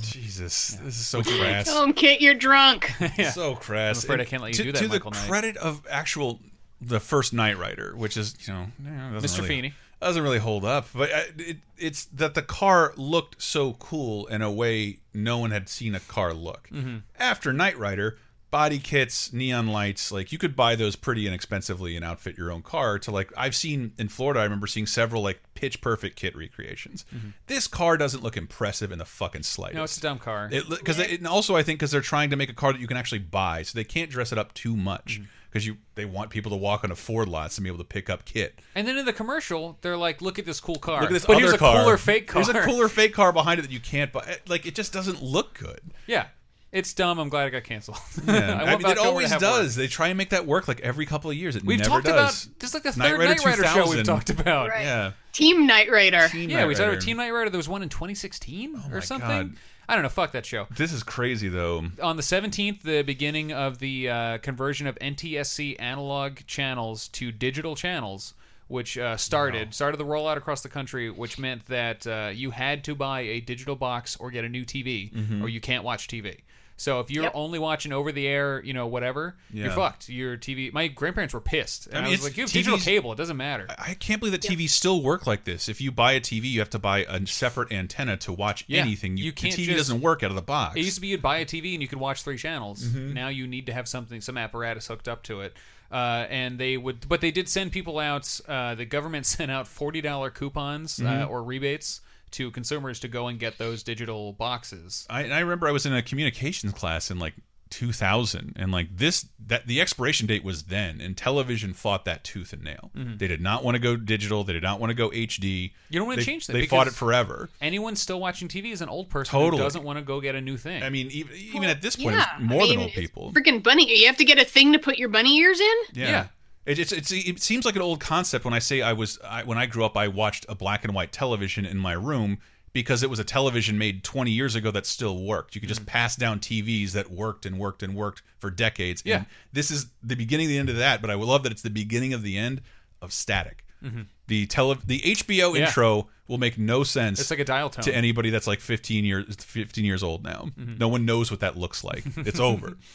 Jesus, this is so crass. Go Home Kit, you're drunk. So crass. I'm afraid I can't let you to, do that, To Michael the Knight. credit of actual the first Knight Rider, which is you know Mr. really- Feeny. Doesn't really hold up, but it, it's that the car looked so cool in a way no one had seen a car look. Mhm. After Knight Rider, body kits, neon lights, like you could buy those pretty inexpensively and outfit your own car. To like I've seen in Florida, I remember seeing several like pitch perfect kit recreations. Mhm. This car doesn't look impressive in the fucking slightest. No, it's a dumb car. Because and also I think because they're trying to make a car that you can actually buy, so they can't dress it up too much Mm-hmm. Because you they want people to walk on a Ford lots and be able to pick up kit. And then in the commercial, they're like, "Look at this cool car." Look at this but other here's a cooler fake car. There's a cooler fake car behind it that you can't buy. Like it just doesn't look good. Yeah, it's dumb. I'm glad it got canceled. Yeah, I I mean, it Back Over to always does. work. They try and make that work like every couple of years. It We've never talked does. about this is like the third Knight Rider, show we've talked about. Right. Yeah. Team Knight Rider. yeah, we Knight talked Rider. about Team Knight Rider. There was one in 2016 or something. God. I don't know. Fuck that show. This is crazy though. On the 17th, the beginning of the uh, conversion of NTSC analog channels to digital channels, which uh, started started the rollout across the country, which meant that uh, you had to buy a digital box or get a new TV, Mhm. or you can't watch TV. So if you're Yep. only watching over the air, you know whatever, Yeah. you're fucked. Your TV. My grandparents were pissed. And I, I was like, "You have digital cable. It doesn't matter." I can't believe that TVs still work like this. If you buy a TV, you have to buy a separate antenna to watch Yeah, anything. You, you can't the TV just- doesn't work out of the box. It used to be you'd buy a TV and you could watch three channels. Mhm. Now you need to have something, some apparatus hooked up to it. Uh, and they would, but they did send people out. Uh, the government sent out forty dollar coupons uh, Mhm. or rebates to consumers to go and get those digital boxes. I, I remember I was in a communications class in like 2000, and like this, that the expiration date was then, and television fought that tooth and nail. Mhm. They did not want to go digital. They did not want to go HD. You don't want to They- change that. They fought it forever. Anyone still watching TV is an old person Totally. who doesn't want to go get a new thing. I mean, even even at this point, yeah, it's more I than mean, old people. Freaking bunny! You have to get a thing to put your bunny ears in. Yeah. It, it's, it's, it seems like an old concept when I say I was I, when I grew up I watched a black and white television in my room because it was a television made 20 years ago that still worked. You could just pass down TVs that worked and worked and worked for decades. Yeah. And this is the beginning the end of that, but I love that it's the beginning of the end of static. Mhm. The tele the HBO Yeah. intro will make no sense. It's like a dial tone. to anybody that's like 15 years 15 years old now. Mhm. No one knows what that looks like. It's over.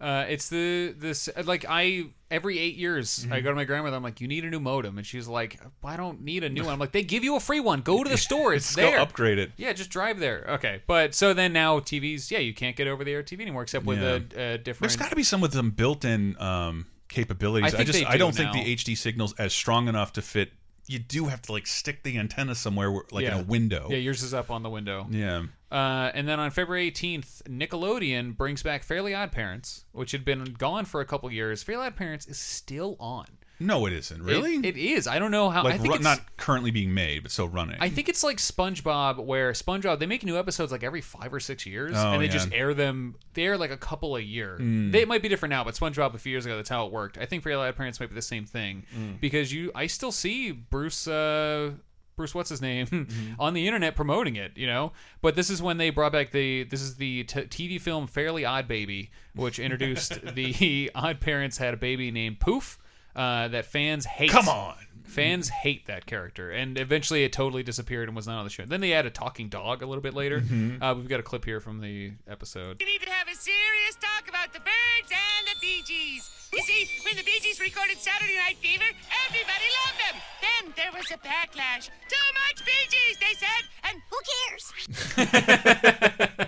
Uh, it's the this like I every eight years Mm-hmm. I go to my grandmother. I'm like, you need a new modem, and she's like, I don't need a new one. I'm like, they give you a free one. Go to the store. It's Just go there. upgrade it. Yeah, just drive there. Okay, but so then now TVs, yeah, you can't get over the air TV anymore except with Yeah. a, a different. There's got to be some with some built-in um, capabilities. I I, just they I do don't think the HD signal's as strong enough to fit. You do have to like stick the antenna somewhere, where, like yeah. in a window. Yeah, yours is up on the window. Yeah. Uh, and then on February 18th, Nickelodeon brings back Fairly Odd Parents, which had been gone for a couple years. Fairly Odd Parents is still on. No, it isn't. Really? It, it is. I don't know how. I like think ru- it's, not currently being made, but still running. I think it's like SpongeBob, where SpongeBob they make new episodes like every five or six years, Oh, and they yeah. just air them. They air like a couple a year. Mm. They it might be different now, but SpongeBob a few years ago, that's how it worked. I think for Odd Parents might be the same thing Mm. because you, I still see Bruce. Uh, Bruce, what's his name, Mm-hmm. on the internet promoting it, you know. But this is when they brought back the. This is the t- TV film Fairly Odd Baby, which introduced the Odd Parents had a baby named Poof uh, that fans hate. Come on. Fans hate that character, and eventually it totally disappeared and was not on the show. Then they add a talking dog a little bit later. Mhm. Uh, we've got a clip here from the episode. We need to have a serious talk about the birds and the Bee Gees. You see, when the Bee Gees recorded Saturday Night Fever, everybody loved them. Then there was a backlash. Too much Bee Gees, they said, and who cares?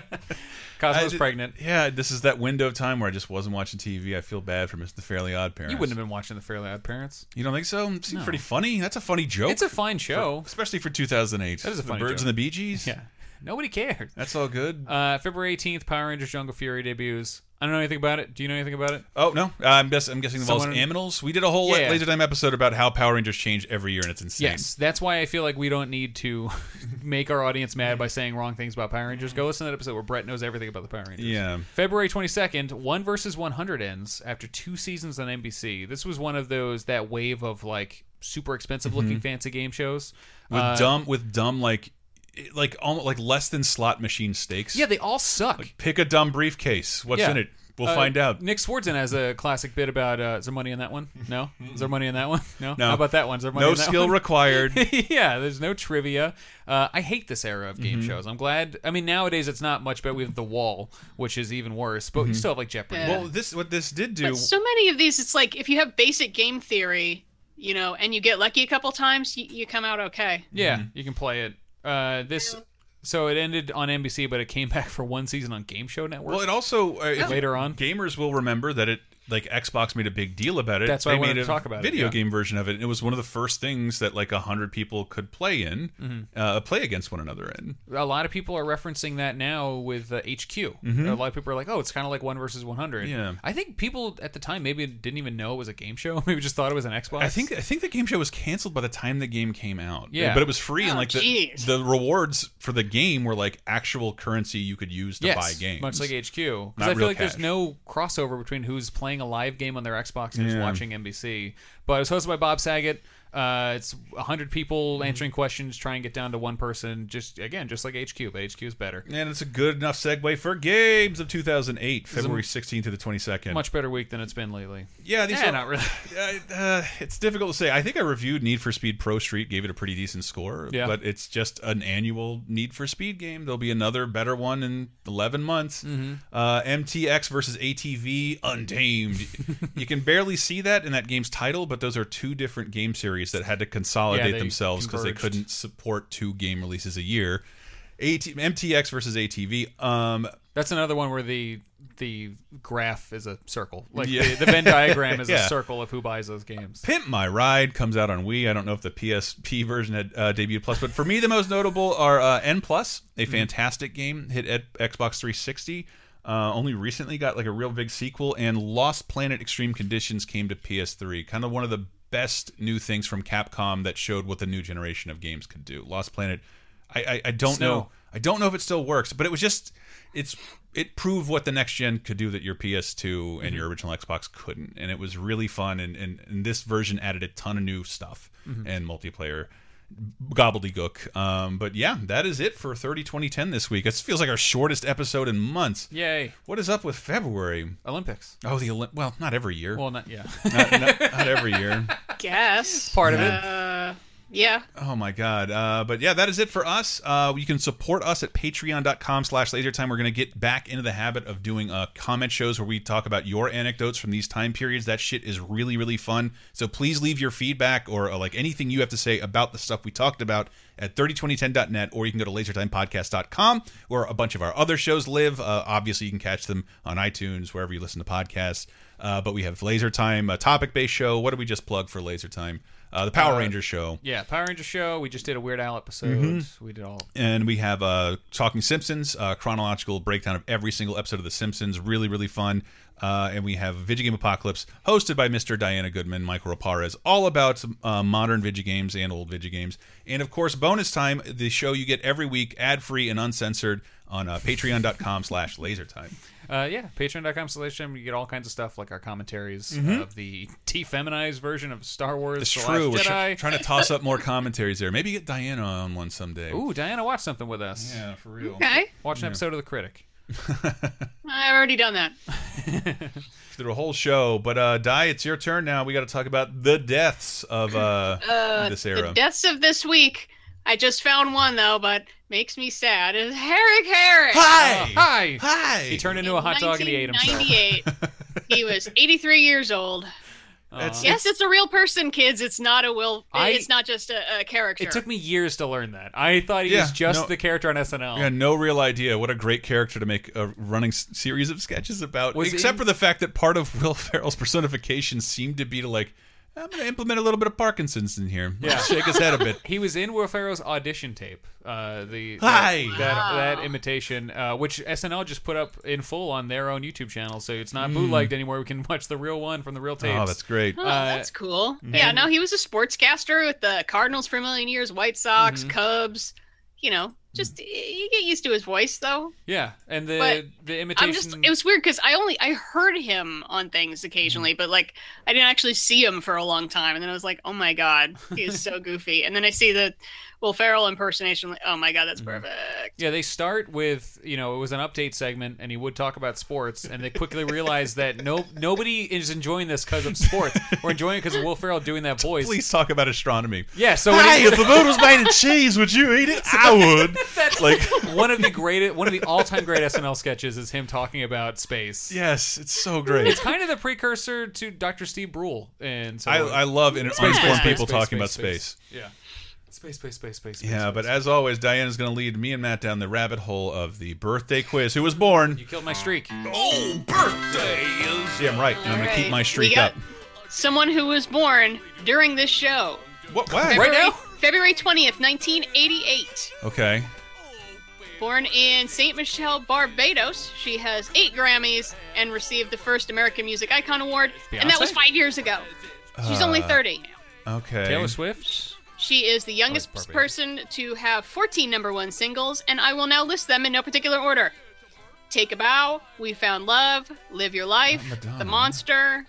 Cosmo's I pregnant. Yeah, this is that window of time where I just wasn't watching TV. I feel bad for Mr. The Fairly Odd Parents. You wouldn't have been watching the Fairly Odd Parents. You don't think so? It seems No. pretty funny. That's a funny joke. It's a fine show. For- especially for 2008. That is a the funny Birds joke. and the Bee Gees. Yeah. Nobody cared. That's all good. Uh, February 18th, Power Rangers Jungle Fury debuts. I don't know anything about it. Do you know anything about it? Oh no, I'm, guess, I'm guessing it involves Someone- aminals. We did a whole Yeah. Laser Time episode about how Power Rangers change every year, and it's insane. Yes, that's why I feel like we don't need to make our audience mad by saying wrong things about Power Rangers. Go listen to that episode where Brett knows everything about the Power Rangers. Yeah. February 22nd, 1 versus 100 ends after two seasons on NBC. This was one of those, that wave of like super expensive looking Mhm. fancy game shows. with Uh, dumb with dumb like like almost like less than slot machine stakes. Yeah, they all suck. Pick a dumb briefcase. What's Yeah. in it? We'll Uh, find out. Nick Swardson has a classic bit about uh, is there money in that one? No? Is there money in that one? No? No. How about that one? Is there money No in that skill one? required. yeah, there's no trivia. Uh, I hate this era of game Mhm. shows. I'm glad. I mean, nowadays it's not much better. We have The Wall, which is even worse, but you Mhm. still have like Jeopardy. Yeah. Well, this what this did do. But so many of these, it's like if you have basic game theory, you know, and you get lucky a couple times, you, you come out okay. Yeah, you can play it. Uh, this. So it ended on NBC, but it came back for one season on Game Show Network. Well, it also uh, if- later on. gamers will remember that it like Xbox made a big deal about it. That's why they I wanted made to a talk about it, video yeah. game version of it. and It was one of the first things that like a hundred people could play in, Mhm. uh, play against one another in. a lot of people are referencing that now with uh, HQ. Mhm. A lot of people are like, "Oh, it's kind of like one versus 100." Yeah. I think people at the time maybe didn't even know it was a game show. Maybe just thought it was an Xbox. I think I think the game show was canceled by the time the game came out. Yeah. but it was free and Oh, like the, the rewards for the game were like actual currency you could use to yes, buy games, much like HQ. Because I feel real like there's no crossover between who's playing a live game on their Xbox and Yeah. watching NBC. But it was hosted by Bob Saget. Uh, it's 100 people Mm-hmm. answering questions, try and get down to one person. Just again, just like HQ, but HQ is better. And it's a good enough segue for games of 2008, February 16th to the 22nd. Much better week than it's been lately. Yeah, these Eh, are not really. Uh, it's difficult to say. I think I reviewed Need for Speed Pro Street, gave it a pretty decent score. Yeah. But it's just an annual Need for Speed game. There'll be another better one in 11 months. Mhm. Uh, MTX versus ATV Untamed. you can barely see that in that game's title, but those are two different game series that had to consolidate they themselves because they couldn't support two game releases a year. AT MTX versus ATV. Um, That's another one where the the graph is a circle. Like Yeah. the, the Venn diagram is Yeah. a circle of who buys those games. Pimp My Ride comes out on Wii. I don't know if the PSP version had uh, debuted plus, but for me the most notable are uh, N Plus, a Mm-hmm. fantastic game hit at Xbox 360. Uh, only recently got like a real big sequel, and Lost Planet Extreme Conditions came to PS3. Kind of one of the best new things from Capcom that showed what the new generation of games could do. Lost Planet, I I, I don't Snow. know, I don't know if it still works, but it was just it's it proved what the next gen could do that your PS2 and Mhm. your original Xbox couldn't, and it was really fun. And, and, and this version added a ton of new stuff Mhm. and multiplayer gobbledygook. Um, but yeah, that is it for 30 2010 this week. It feels like our shortest episode in months. Yay! What is up with February? Olympics. Oh, the Olymp. Well, not every year. Well, not yeah. not, not, not every year. Guess Part of it. Uh, yeah. Oh my god. Uh, but yeah, that is it for us. Uh, you can support us at patreon.com slash lasertime. We're going to get back into the habit of doing uh, comment shows where we talk about your anecdotes from these time periods. That shit is really, really fun. So please leave your feedback or uh, like anything you have to say about the stuff we talked about at 302010.net or you can go to lasertimepodcast.com where a bunch of our other shows live. Uh, obviously, you can catch them on iTunes, wherever you listen to podcasts. Uh, but we have Laser Time, a topic-based show. What do we just plug for Laser Time? Uh, the Power Uh, Rangers show. Yeah, Power Ranger show. We just did a Weird Al episode. Mhm. We did all. And we have uh, Talking Simpsons, uh, chronological breakdown of every single episode of The Simpsons. Really, really fun. Uh, and we have Video Game Apocalypse, hosted by Mr. Diana Goodman, Michael Raparez, all about uh, modern video games and old video games. And of course, bonus time, the show you get every week, ad free and uncensored, on uh, patreon.com slash lasertime. Uh, yeah, patreon.com slash time. You get all kinds of stuff like our commentaries Mhm. of the defeminized version of Star Wars. It's The true. We're Last try- trying to toss up more commentaries there. Maybe get Diana on one someday. Ooh, Diana, watch something with us. Yeah, for real. Okay. Watch an Yeah. episode of The Critic. I've already done that. Through a whole show. But, uh, Di, it's your turn now. We got to talk about the deaths of uh, Uh, this the era. deaths of this week. I just found one though, but makes me sad. Is Harry Caray? Hi! Oh, hi! Hi! He turned into a hot dog and he ate himself. 1998. he was 83 years old. Aw. yes, it's a real person, kids. It's not a will. I- it's not just a, a character. It took me years to learn that. I thought he Yeah, was just no- the character on SNL. Yeah, no real idea. What a great character to make a running s- series of sketches about. Was Except in- for the fact that part of Will Ferrell's personification seemed to be to like I'm going to implement a little bit of Parkinson's in here. Yeah, shake his head a bit. He was in Will Ferrell's audition tape. Uh, the Hi. that that, Wow. that imitation, uh, which SNL just put up in full on their own YouTube channel, so it's not Mm. bootlegged anymore. We can watch the real one from the real tapes. Oh, that's great. Oh, Uh, that's cool. Yeah, no, he was a sportscaster with the Cardinals for a million years, White Sox, Mhm. Cubs. You know, just you get used to his voice though. Yeah, and the But the imitation. I'm just it was weird because I only I heard him on things occasionally, mm-hmm. but like I didn't actually see him for a long time, and then I was like, oh my god, he is so goofy. And then I see the Will Ferrell impersonation, oh my god, that's mm-hmm. perfect. Yeah, they start with you know it was an update segment, and he would talk about sports, and they quickly realized that no nobody is enjoying this because of sports. We're enjoying it because of Will Ferrell doing that voice. Please talk about astronomy. Yeah, so when hey, he- if the moon was made of cheese, would you eat it? I would. That's like one of the greatest, one of the all-time great SNL sketches is him talking about space. Yes, it's so great. It's kind of the precursor to Dr. Steve Brule, and so I, I love in, Space, uninformed people space, talking space, about space. Yeah, space, space, space, space. space Yeah, space. but as always, Diana's going to lead me and Matt down the rabbit hole of the birthday quiz. Who was born? you killed my streak. Oh, birthdays! Yeah, I'm right. and I'm going to keep my streak up. Someone who was born during this show. What? What? February, Right now? February twentieth, nineteen eighty-eight. Okay. Born in St. Michael, Barbados, she has eight Grammys and received the first American Music Icon Award, and that was five years ago. She's only Uh, 30. Okay. Taylor Swift. She is the youngest Barbados. person to have 14 number one singles, and I will now list them in no particular order. Take a Bow, We Found Love, Live Your Life, The Monster,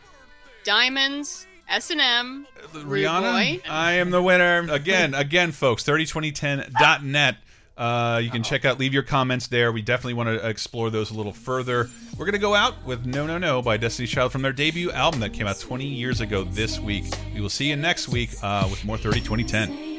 Diamonds, S&M, uh, Rihanna, Boy. I am the winner. Again, again, folks, 302010.net. Uh, you can check out, leave your comments there. We definitely want to explore those a little further. We're going to go out with No No No by Destiny Child from their debut album that came out 20 years ago this week. We will see you next week uh, with more 302010.